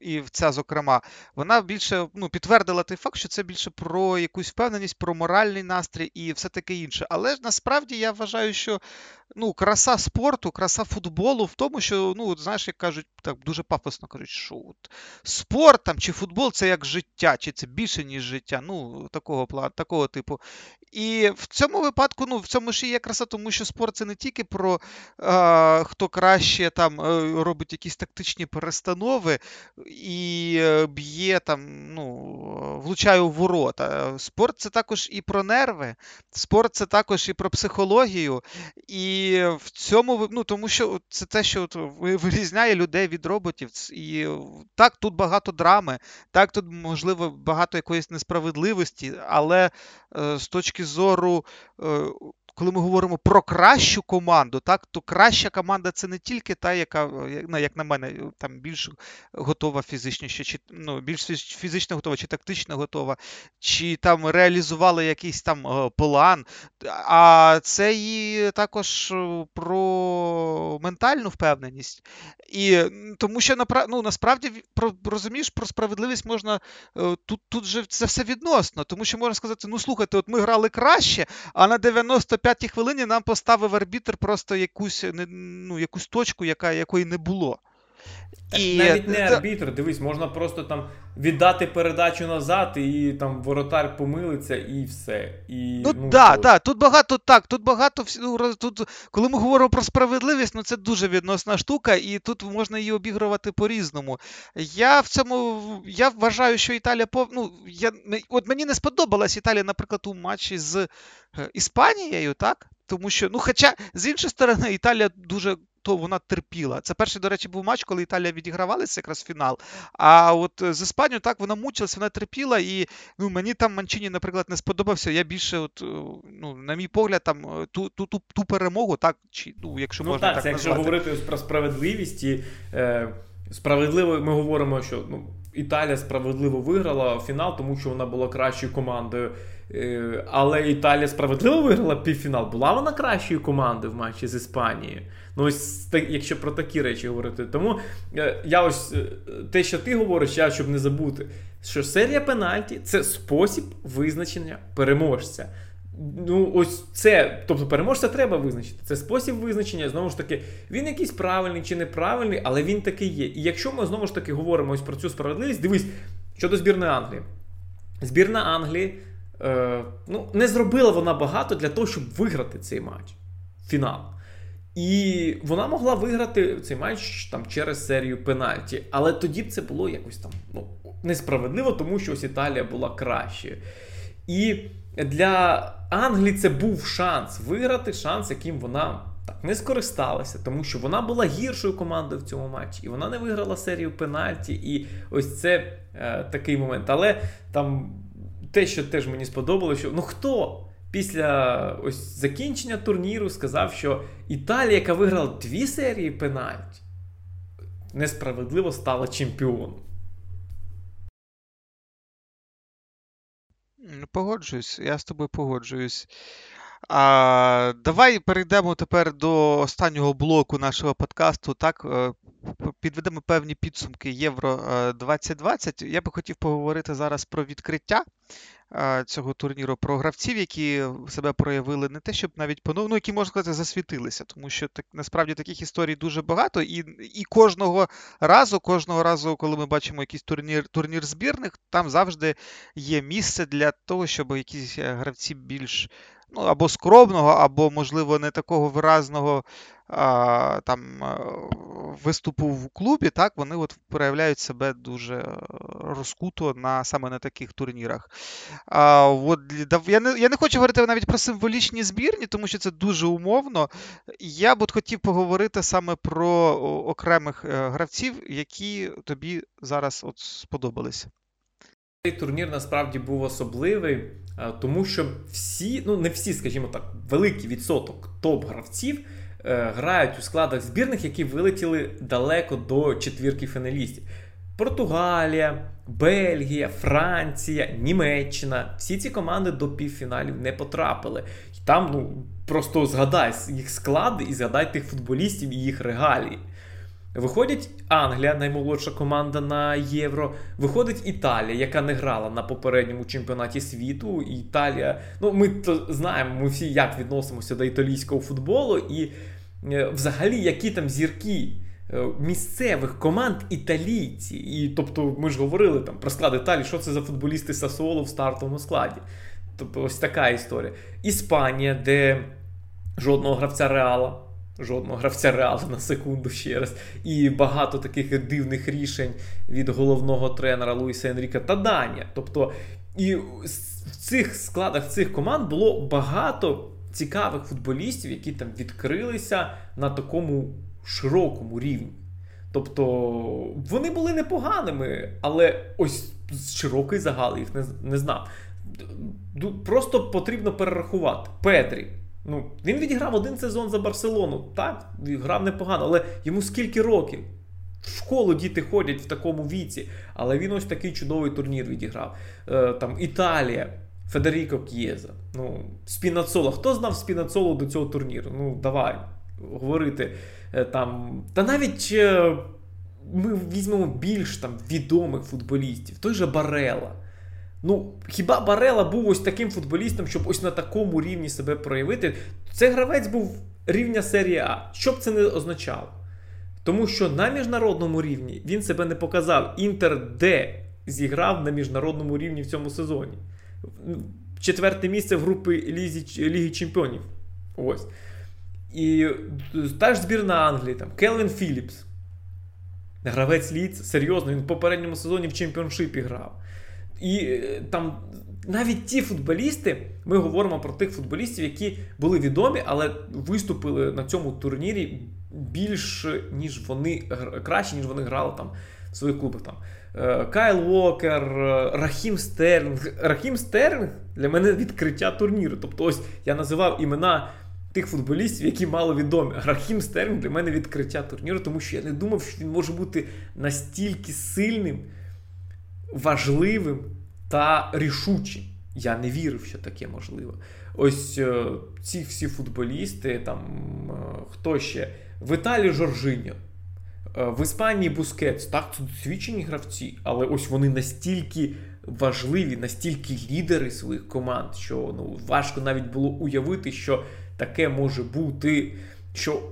і ця, зокрема, вона більше ну, підтвердила той факт, що це більше про якусь впевненість, про моральний настрій і все таке інше. Але ж насправді я вважаю, що ну, краса спорту, краса футболу в тому, що, ну, знаєш, як кажуть, так дуже пафосно кажуть, що от, спорт там, чи футбол це як життя, чи це більше, ніж життя. Ну, такого плану, такого типу. І в цьому випадку, ну, в цьому ж і є краса, тому що спорт це не тільки про а, хто краще там е, робить якісь тактичні перестанови і е, б'є там, ну, влучає у ворота. Спорт це також і про нерви, спорт це також і про психологію. І в цьому ну, тому що це те, що вирізняє людей від роботів. І так, тут багато драми, так, тут можливо багато якоїсь несправедливості, але е, з точки зору. Е, коли ми говоримо про кращу команду, так, то краща команда це не тільки та, яка, ну, як на мене, там більш готова фізично, чи ну, більш фізично готова, чи тактично готова, чи там реалізувала якийсь там е, план. А це і також про ментальну впевненість. І тому що ну, насправді про, розумієш, про справедливість можна е, тут тут же це все відносно, тому що можна сказати: ну слухайте, от ми грали краще, а на 95-й хвилині нам поставив арбітр просто якусь ну, якусь точку, яка, якої не було. І... Навіть не арбітр, дивись, можна просто там віддати передачу назад, і там воротар помилиться, і все. І, Ну, ну да, да, тут багато так, тут багато ну, тут, коли ми говоримо про справедливість, ну це дуже відносна штука, і тут можна її обігрувати по-різному. Я в цьому я вважаю, що Італія пов... ну, я, от мені не сподобалась Італія, наприклад, у матчі з е, Іспанією, так? Тому що, ну, хоча, з іншої сторони, Італія дуже то вона терпіла. Це перший, до речі, був матч, коли Італія відігравалася якраз фінал. А от з Іспанією так вона мучилася, вона терпіла, і ну, мені там Манчині, наприклад, не сподобався. Я більше, от, е, ну, на мій погляд, там е, ту ту, ту, ту перемогу, так, чи, ну, якщо ну, можна так, так це, назвати. Якщо говорити про справедливість і е, справедливо, ми говоримо, що ну, Італія справедливо виграла фінал, тому що вона була кращою командою. Е, але Італія справедливо виграла півфінал. Була вона кращою командою в матчі з Іспанією. Ну, ось якщо про такі речі говорити. Тому е, я ось е, те, що ти говориш, я щоб не забути, що серія пенальті це спосіб визначення переможця. Ну, ось це, тобто переможця треба визначити. Це спосіб визначення, знову ж таки, він якийсь правильний чи неправильний, але він такий є. І якщо ми знову ж таки говоримо ось про цю справедливість, дивись, щодо збірної Англії. Збірна Англії е, ну, не зробила вона багато для того, щоб виграти цей матч. Фінал. І вона могла виграти цей матч там через серію пенальті. Але тоді б це було якось там ну, несправедливо, тому що ось Італія була кращою. І для Англії це був шанс виграти, шанс, яким вона так не скористалася, тому що вона була гіршою командою в цьому матчі, і вона не виграла серію пенальті. І ось це е, такий момент. Але там те, що теж мені сподобалося, що ну хто після ось закінчення турніру сказав, що Італія, яка виграла дві серії пенальті, несправедливо стала чемпіоном. Погоджуюсь, я з тобою погоджуюсь. А, Давай перейдемо тепер до останнього блоку нашого подкасту. Так, е, підведемо певні підсумки Євро 2020. Я би хотів поговорити зараз про відкриття цього турніру, про гравців, які себе проявили, не те, щоб навіть ну, які можна сказати, засвітилися, тому що так насправді таких історій дуже багато, і і кожного разу, кожного разу, коли ми бачимо якийсь турнір турнір збірних, там завжди є місце для того, щоб якісь е, гравці більш ну, або скромного, або, можливо, не такого виразного а, там виступу в клубі, так, вони от проявляють себе дуже е, розкуто на саме на таких турнірах. А, от, Я не я не хочу говорити навіть про символічні збірні, тому що це дуже умовно. Я б от хотів поговорити саме про окремих е, гравців, які тобі зараз от сподобалися. Цей турнір насправді був особливий, е, тому що всі, ну не всі, скажімо так, великий відсоток топ-гравців е, грають у складах збірних, які вилетіли далеко до четвірки фіналістів. Португалія, Бельгія, Франція, Німеччина. Всі ці команди до півфіналів не потрапили. І там ну, просто згадай їх склади і згадай тих футболістів і їх регалії. Виходить Англія, наймолодша команда на Євро. Виходить Італія, яка не грала на попередньому чемпіонаті світу. Італія, ну ми то знаємо, ми всі як відносимося до італійського футболу, і е, взагалі, які там зірки е, місцевих команд італійці. І тобто, ми ж говорили там про склад Італії, що це за футболісти Сасуоло в стартовому складі. Тобто, ось така історія. Іспанія, де жодного гравця Реала жодного гравця реалу на секунду ще раз. І багато таких дивних рішень від головного тренера Луїса Енріка та Данія. Тобто, і в цих складах цих команд було багато цікавих футболістів, які там відкрилися на такому широкому рівні. Тобто вони були непоганими, але ось широкий загал їх не, не знав. Просто потрібно перерахувати. Петрі Ну, Він відіграв один сезон за Барселону. Так, грав непогано, але йому скільки років? В школу діти ходять в такому віці, але він ось такий чудовий турнір відіграв. Е, там Італія, Федеріко К'єза, ну, Спінацоло. Хто знав Спінацоло до цього турніру? Ну, давай говорити е, там. Та навіть е, ми візьмемо більш там відомих футболістів, той же Барела. Ну, хіба Барела був ось таким футболістом, щоб ось на такому рівні себе проявити? Це гравець був рівня серії А. Що б це не означало? Тому що на міжнародному рівні він себе не показав. Інтер де зіграв на міжнародному рівні в цьому сезоні. Четверте місце в групі Лізі, Ліги Чемпіонів. Ось. І та ж збірна Англії, там, Келвін Філіпс. Гравець Лідс, серйозно, він в попередньому сезоні в чемпіоншипі грав. І е, там навіть ті футболісти, ми говоримо про тих футболістів, які були відомі, але виступили на цьому турнірі більш ніж вони краще, ніж вони грали там в своїх клубах. Там. Е, Кайл Уокер, е, Рахім Стерлінг. Рахім Стерлінг для мене відкриття турніру. Тобто, ось я називав імена тих футболістів, які мало відомі. Рахім Стерлінг для мене відкриття турніру, тому що я не думав, що він може бути настільки сильним, важливим та рішучим. Я не вірив, що таке можливо. Ось е, ці всі футболісти, там хто ще в Італії Жоржиньо, в Іспанії Бускетс, так, це досвідчені гравці, але ось вони настільки важливі, настільки лідери своїх команд, що ну, важко навіть було уявити, що таке може бути. що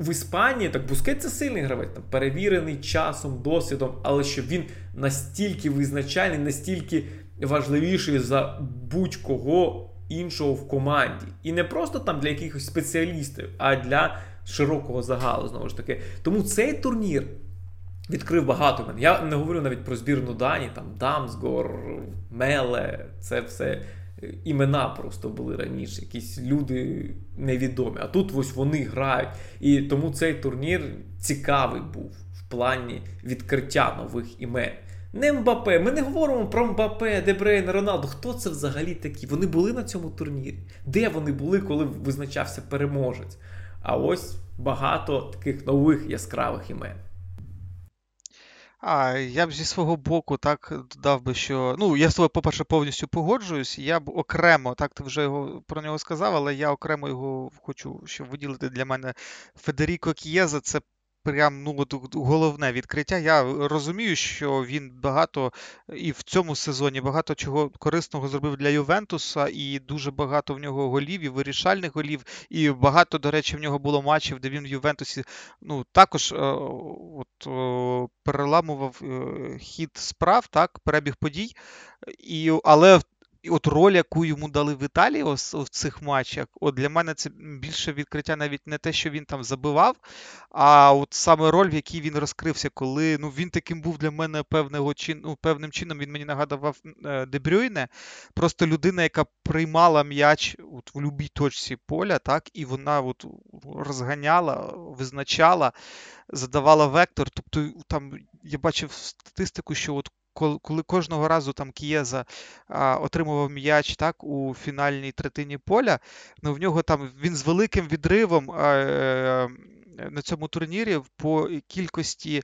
в Іспанії так Бускет це сильний гравець, там, перевірений часом, досвідом, але що він настільки визначальний, настільки важливіший за будь-кого іншого в команді. І не просто там для якихось спеціалістів, а для широкого загалу, знову ж таки. Тому цей турнір відкрив багато мене. Я не говорю навіть про збірну Дані, там Дамсгор, Меле, це все імена просто були раніше, якісь люди невідомі. А тут ось вони грають. І тому цей турнір цікавий був в плані відкриття нових імен. Не Мбапе, ми не говоримо про Мбапе, Де Брейне, Роналду. Хто це взагалі такі? Вони були на цьому турнірі? Де вони були, коли визначався переможець? А ось багато таких нових яскравих імен. А, я б зі свого боку так додав би, що. Ну, я з тобою, по-перше, повністю погоджуюсь. Я б окремо, так ти вже його про нього сказав, але я окремо його хочу щоб виділити для мене Федеріко К'єза. Це прям ну головне відкриття. Я розумію, що він багато і в цьому сезоні багато чого корисного зробив для Ювентуса, і дуже багато в нього голів, і вирішальних голів. І багато, до речі, в нього було матчів, де він в Ювентусі ну, також е, от, переламував е, хід справ, так, перебіг подій. І, Але і от роль, яку йому дали в Італії в цих матчах, от для мене це більше відкриття навіть не те, що він там забивав, а от саме роль, в якій він розкрився, коли ну, він таким був для мене певного чин, ну, певним чином, він мені нагадував е, Дебрюйне, просто людина, яка приймала м'яч от, в будь-якій точці поля, так, і вона от, розганяла, визначала, задавала вектор. Тобто там я бачив статистику, що от коли кожного разу там Кієза а, отримував м'яч так у фінальній третині поля, ну в нього там він з великим відривом. Е, на цьому турнірі по кількості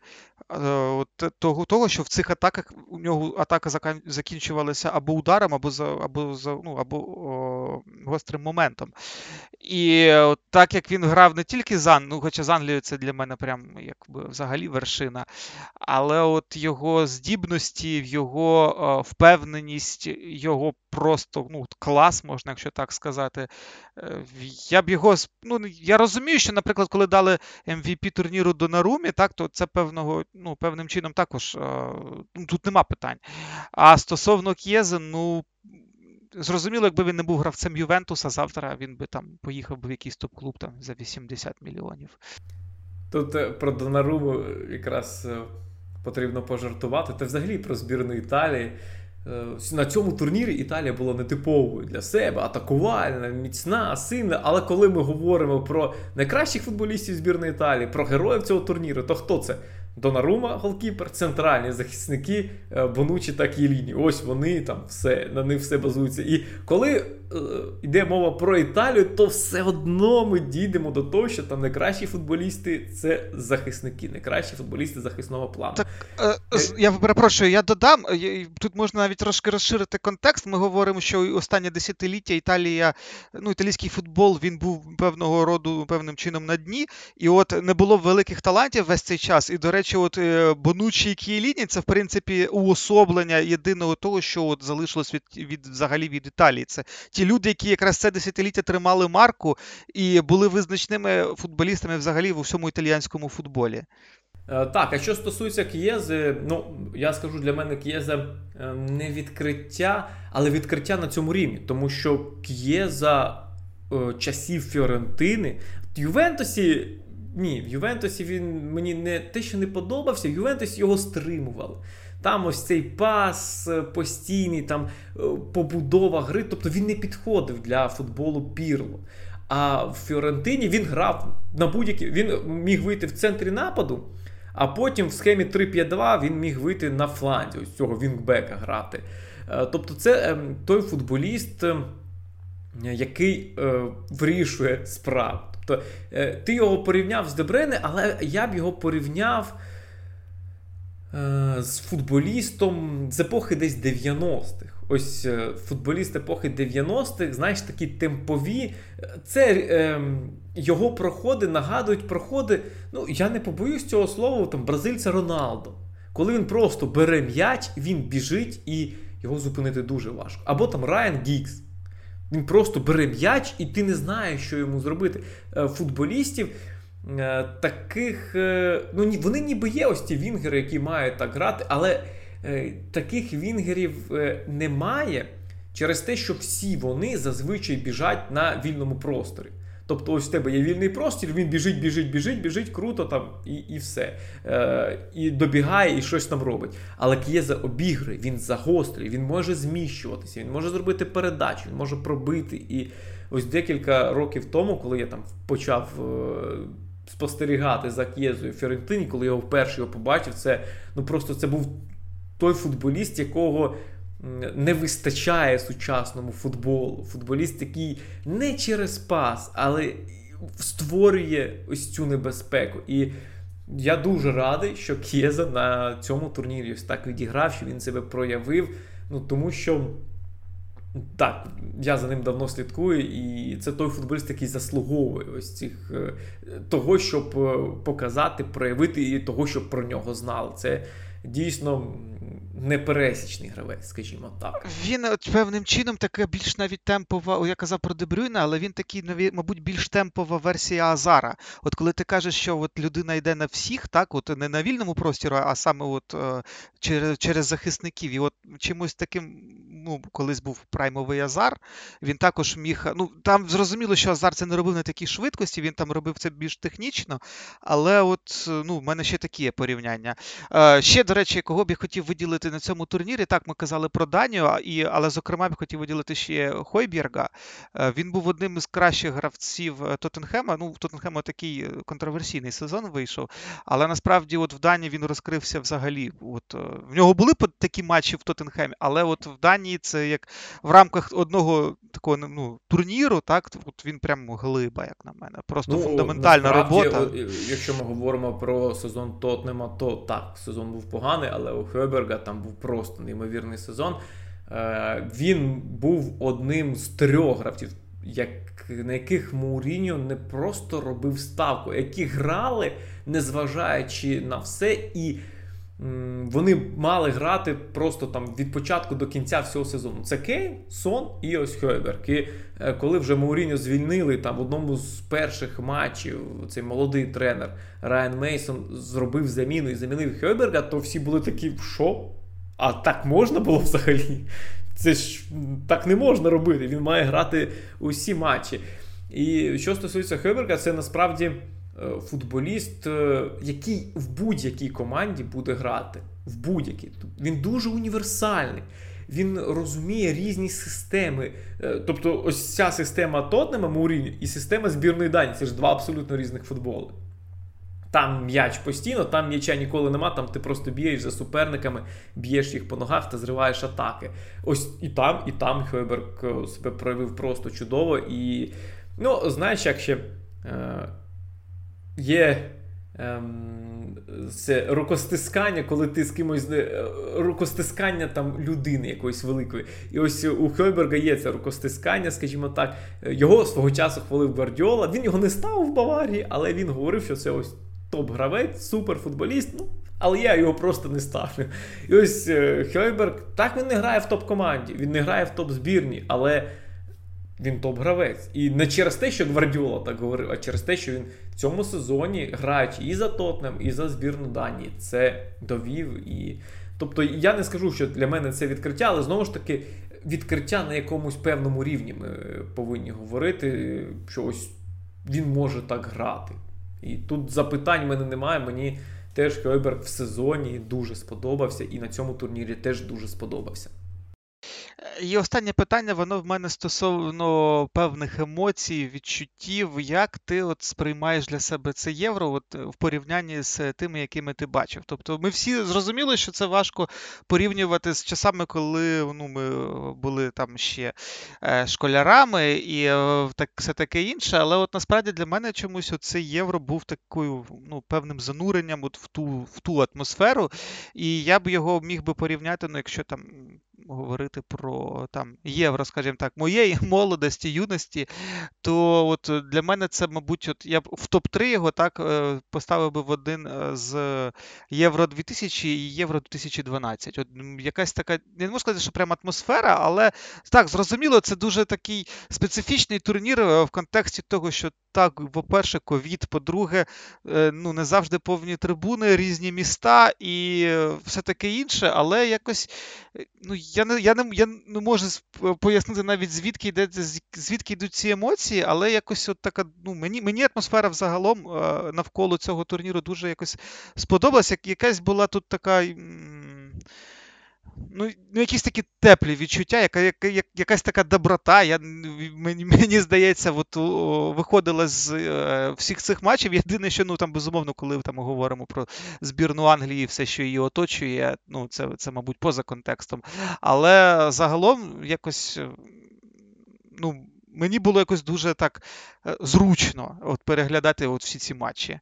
того, того, що в цих атаках у нього атака закінчувалася або ударом, або за, або за, ну, або о, гострим моментом. І от, так як він грав не тільки з Англією, ну, хоча з Англією це для мене прям якби взагалі вершина, але от його здібності, його о, впевненість, його просто ну, клас, можна, якщо так сказати. Е, я б його ну, я розумію, що, наприклад, коли дали MVP турніру до Нарумі, так, то це певного, ну, певним чином також е, ну, тут нема питань. А стосовно К'єзе, ну. Зрозуміло, якби він не був гравцем Ювентуса, завтра він би там поїхав в якийсь топ-клуб там за 80 мільйонів. Тут е, про Донаруму якраз потрібно пожартувати. Та взагалі про збірну Італії. Е, на цьому турнірі Італія була нетиповою для себе, атакувальна, міцна, сильна. Але коли ми говоримо про найкращих футболістів збірної Італії, про героїв цього турніру, то хто це? Донарума, голкіпер, центральні захисники е, Бонучі та Кіліні. Ось вони там все, на них все базується. І коли йде мова про Італію, то все одно ми дійдемо до того, що там найкращі футболісти це захисники, найкращі футболісти захисного плану. Так, е, е Я перепрошую, я додам. Тут можна навіть трошки розширити контекст. Ми говоримо, що останнє десятиліття Італія, ну італійський футбол він був певного роду певним чином на дні, і от не було великих талантів весь цей час. І, до речі, от е, Бонучі і Кієліні це в принципі уособлення єдиного того, що от залишилось від від взагалі від Італії. Це ті люди, які якраз це десятиліття тримали марку і були визначними футболістами взагалі в усьому італіянському футболі. Е, так, а що стосується К'єзи, ну я скажу для мене К'єза е, не відкриття, але відкриття на цьому рівні, тому що К'єза е, часів Фіорентини в Ювентусі. Ні, в Ювентусі він мені не те, що не подобався, в Ювентусі його стримували. Там ось цей пас постійний, там побудова гри, тобто він не підходив для футболу Пірло. А в Фіорентині він грав на будь-який. Він міг вийти в центрі нападу. А потім в схемі 3-5-2 він міг вийти на фланзі, ось цього Вінгбека грати. Е, тобто, це ем, той футболіст, ем, який е, вирішує справу. Тобто, е, ти його порівняв з Дебрене, але я б його порівняв з футболістом з епохи десь 90-х. Ось е, футболіст епохи 90-х, знаєш, такі темпові. Це е, його проходи нагадують проходи. Ну, я не побоюсь цього слова, там бразильця Роналдо. Коли він просто бере м'яч, він біжить і його зупинити дуже важко. Або там Райан Гікс. Він просто бере м'яч, і ти не знаєш, що йому зробити. Е, футболістів е, таких. Е, ну, Вони ніби є ось ті вінгери, які мають так грати, але. Е, таких вінгерів е, немає через те, що всі вони зазвичай біжать на вільному просторі. Тобто, ось в тебе є вільний простір, він біжить, біжить, біжить, біжить, круто там і і все. Е, І добігає, і щось там робить. Але К'єза обігрує, він загострює, він може зміщуватися, він може зробити передачу, він може пробити. І ось декілька років тому, коли я там почав е, спостерігати за К'єзою Фіорентині, коли я вперше його побачив, це ну просто це був той футболіст, якого не вистачає сучасному футболу. Футболіст, який не через пас, але створює ось цю небезпеку. І я дуже радий, що К'єза на цьому турнірі ось так відіграв, що він себе проявив. Ну тому що. Так, я за ним давно слідкую, і це той футболіст, який заслуговує ось цих е, того, щоб е, показати, проявити і того, щоб про нього знали. Це дійсно непересічний гравець, скажімо так. Він певним чином така більш навіть темпова, я казав про Дебрюйна, але він такий, мабуть, більш темпова версія Азара. От коли ти кажеш, що от людина йде на всіх, так, от не на вільному просторі, а саме от е, через через захисників. І от чимось таким, ну, колись був праймовий Азар, він також міг. Ну, там зрозуміло, що Азар це не робив на такій швидкості, він там робив це більш технічно. Але от ну, в мене ще такі є порівняння. Е, ще, до речі, кого б я хотів виділити на цьому турнірі. Так, ми казали про Данію, і, але, зокрема, я хотів виділити ще Хойбєрга. Е, він був одним із кращих гравців е, Тоттенхема. Ну, в Тоттенхема такий е, контроверсійний сезон вийшов. Але насправді, от в Данії він розкрився взагалі. От В нього були такі матчі в Тоттенхемі, але от в Данії це як в рамках одного такого ну, турніру, так, от він прям глиба, як на мене. Просто ну, фундаментальна робота. Якщо ми говоримо про сезон Тотнема, то так, сезон був поганий, але у Хойберга там був просто неймовірний сезон. Е, він був одним з трьох гравців, як, на яких Мауріньо не просто робив ставку, які грали, незважаючи на все, і вони мали грати просто там від початку до кінця всього сезону. Це Кейн, Сон і ось Хойберг. І е, коли вже Мауріньо звільнили там в одному з перших матчів цей молодий тренер Райан Мейсон зробив заміну і замінив Хойберга, то всі були такі, що? А так можна було взагалі? Це ж так не можна робити. Він має грати усі матчі. І що стосується Хеберга, це насправді футболіст, е, який в будь-якій команді буде грати. В будь-якій. Він дуже універсальний. Він розуміє різні системи. Е, тобто, ось ця система Тотнема Мауріню і система збірної Дані. Це ж два абсолютно різних футболи. Там м'яч постійно, там м'яча ніколи нема, там ти просто б'єш за суперниками, б'єш їх по ногах та зриваєш атаки. Ось і там, і там Хойберг е, себе проявив просто чудово. І, ну, знаєш, як ще е, є е, це рукостискання, коли ти з кимось е, рукостискання там людини якоїсь великої. І ось у Хойберга є це рукостискання, скажімо так. Його свого часу хвалив Гвардіола. Він його не став в Баварії, але він говорив, що це ось топ-гравець, суперфутболіст. Ну, але я його просто не ставлю. І ось е, Хойберг, так він не грає в топ-команді, він не грає в топ-збірні, але він топ-гравець. І не через те, що Гвардіола так говорив, а через те, що він в цьому сезоні, граючи і за Тотнем, і за збірну Данії, це довів. І... Тобто я не скажу, що для мене це відкриття, але знову ж таки, відкриття на якомусь певному рівні ми повинні говорити, що ось він може так грати. І тут запитань в мене немає. Мені теж Хойберг в сезоні дуже сподобався, і на цьому турнірі теж дуже сподобався. І останнє питання, воно в мене стосовно певних емоцій, відчуттів. Як ти от сприймаєш для себе це євро от, в порівнянні з тими, якими ти бачив? Тобто ми всі зрозуміли, що це важко порівнювати з часами, коли ну, ми були там ще е, школярами і е, так, все таке інше. Але от насправді для мене чомусь це євро був такою ну, певним зануренням от в ту в ту атмосферу. І я б його міг би порівняти, ну, якщо там говорити про там євро, скажімо так, моєї молодості, юності, то от для мене це, мабуть, от я б в топ-3 його так е, поставив би в один е, з Євро 2000 і Євро 2012. От якась така, не можу сказати, що прямо атмосфера, але так, зрозуміло, це дуже такий специфічний турнір е, в контексті того, що так, по-перше, ковід, по-друге, ну не завжди повні трибуни, різні міста і все таке інше, але якось ну, я не я не, я не можу пояснити навіть звідки йде звідки йдуть ці емоції, але якось от така. Ну мені мені атмосфера взагалом е, навколо цього турніру дуже якось сподобалася. Якась була тут така ну, ну, якісь такі теплі відчуття, яка, яка, якась така доброта. Я, Мені мені здається, от, о, виходила з е, всіх цих матчів. Єдине, що ну, там, безумовно, коли там, ми говоримо про збірну Англії, і все, що її оточує, ну, це, це, мабуть, поза контекстом. Але загалом якось. ну, Мені було якось дуже так е, зручно от переглядати от всі ці матчі.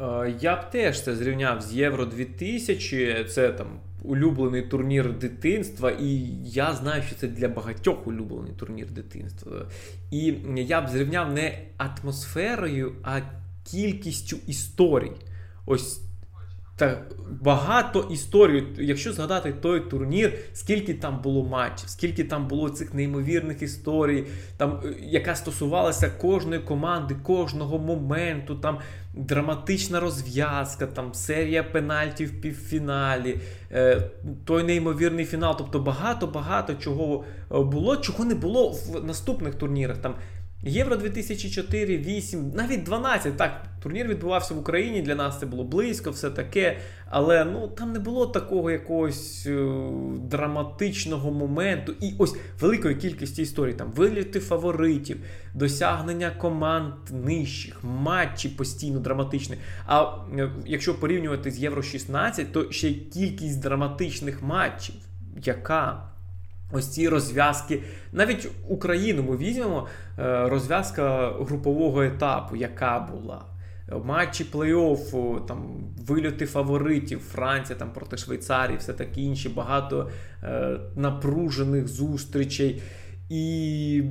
Е, я б теж це зрівняв з Євро 2000. Це там улюблений турнір дитинства, і я знаю, що це для багатьох улюблений турнір дитинства. І я б зрівняв не атмосферою, а кількістю історій. Ось так багато історій. Якщо згадати той турнір, скільки там було матчів, скільки там було цих неймовірних історій, там, е, яка стосувалася кожної команди, кожного моменту, там драматична розв'язка, там серія пенальтів в півфіналі, е, той неймовірний фінал. Тобто багато-багато чого е, було, чого не було в наступних турнірах. Там Євро 2004, 8, навіть 12. Так, турнір відбувався в Україні. Для нас це було близько, все таке. Але ну там не було такого якогось е, драматичного моменту. І ось великої кількості історій. Там виліти фаворитів, досягнення команд нижчих, матчі постійно драматичні. А е, якщо порівнювати з Євро 16, то ще кількість драматичних матчів, яка Ось ці розв'язки. Навіть Україну ми візьмемо е, розв'язка групового етапу, яка була. Матчі плей-оффу, там вильоти фаворитів, Франція там проти Швейцарії, все таке інше, багато е, напружених зустрічей. І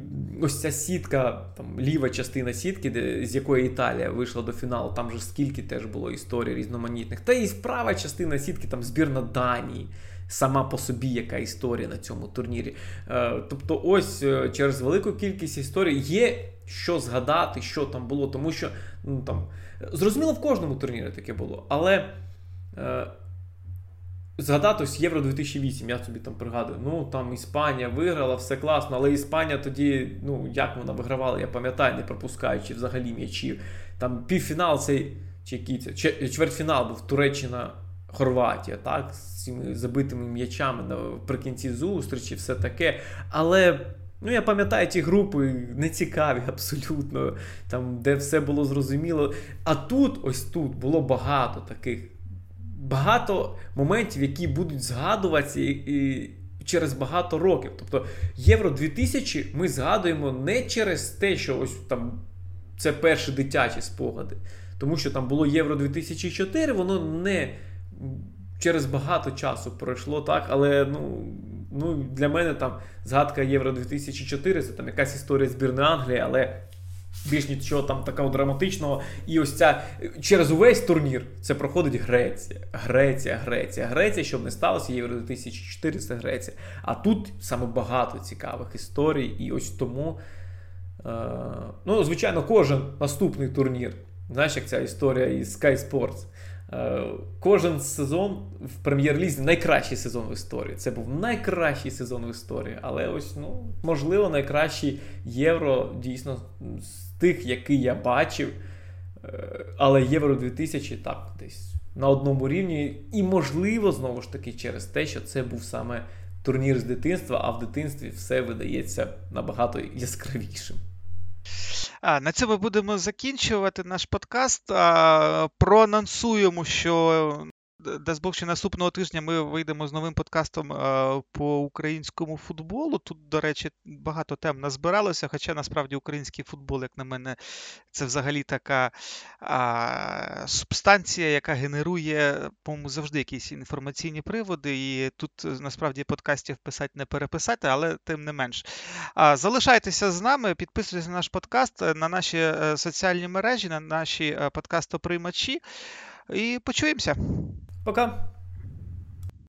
ось ця сітка, там ліва частина сітки, де, з якої Італія вийшла до фіналу, там же скільки теж було історій різноманітних. Та і права частина сітки, там збірна Данії сама по собі яка історія на цьому турнірі. Е, тобто, ось е, через велику кількість історій є що згадати, що там було, тому що ну там зрозуміло в кожному турнірі таке було, але. Е, Згадати ось Євро 2008, я собі там пригадую. Ну там Іспанія виграла, все класно, але Іспанія тоді, ну як вона вигравала, я пам'ятаю, не пропускаючи взагалі м'ячів. Там півфінал цей чи який це чвертьфінал був Туреччина Хорватія, так, з цими забитими м'ячами наприкінці зустрічі, все таке. Але. Ну, я пам'ятаю, ті групи нецікаві абсолютно, там, де все було зрозуміло. А тут, ось тут, було багато таких, багато моментів, які будуть згадуватися і, і через багато років. Тобто Євро 2000 ми згадуємо не через те, що ось там це перші дитячі спогади. Тому що там було Євро 2004, воно не через багато часу пройшло, так, але ну, ну, для мене там згадка Євро 2004 це там якась історія збірної Англії, але більш нічого там такого драматичного. І ось ця через увесь турнір це проходить Греція. Греція, Греція, Греція, щоб не сталося, Євро 2004 це Греція. А тут саме багато цікавих історій, і ось тому. Е, ну, звичайно, кожен наступний турнір. Знаєш, як ця історія із Sky Sports. Е, Кожен сезон в прем'єр-лізі найкращий сезон в історії. Це був найкращий сезон в історії. Але ось, ну, можливо, найкращий євро дійсно з тих, який я бачив. Е, Але Євро 2000 так, десь на одному рівні. І, можливо, знову ж таки, через те, що це був саме турнір з дитинства, а в дитинстві все видається набагато яскравішим. На цьому будемо закінчувати наш подкаст. Проанонсуємо, що дасть Бог, що наступного тижня ми вийдемо з новим подкастом по українському футболу. Тут, до речі, багато тем назбиралося, хоча насправді український футбол, як на мене, це взагалі така а, субстанція, яка генерує, по-моєму, завжди якісь інформаційні приводи. І тут насправді подкастів писати не переписати, але тим не менш. А, Залишайтеся з нами, підписуйтесь на наш подкаст, на наші е, соціальні мережі, на наші е, подкастоприймачі. І почуємося. Пока!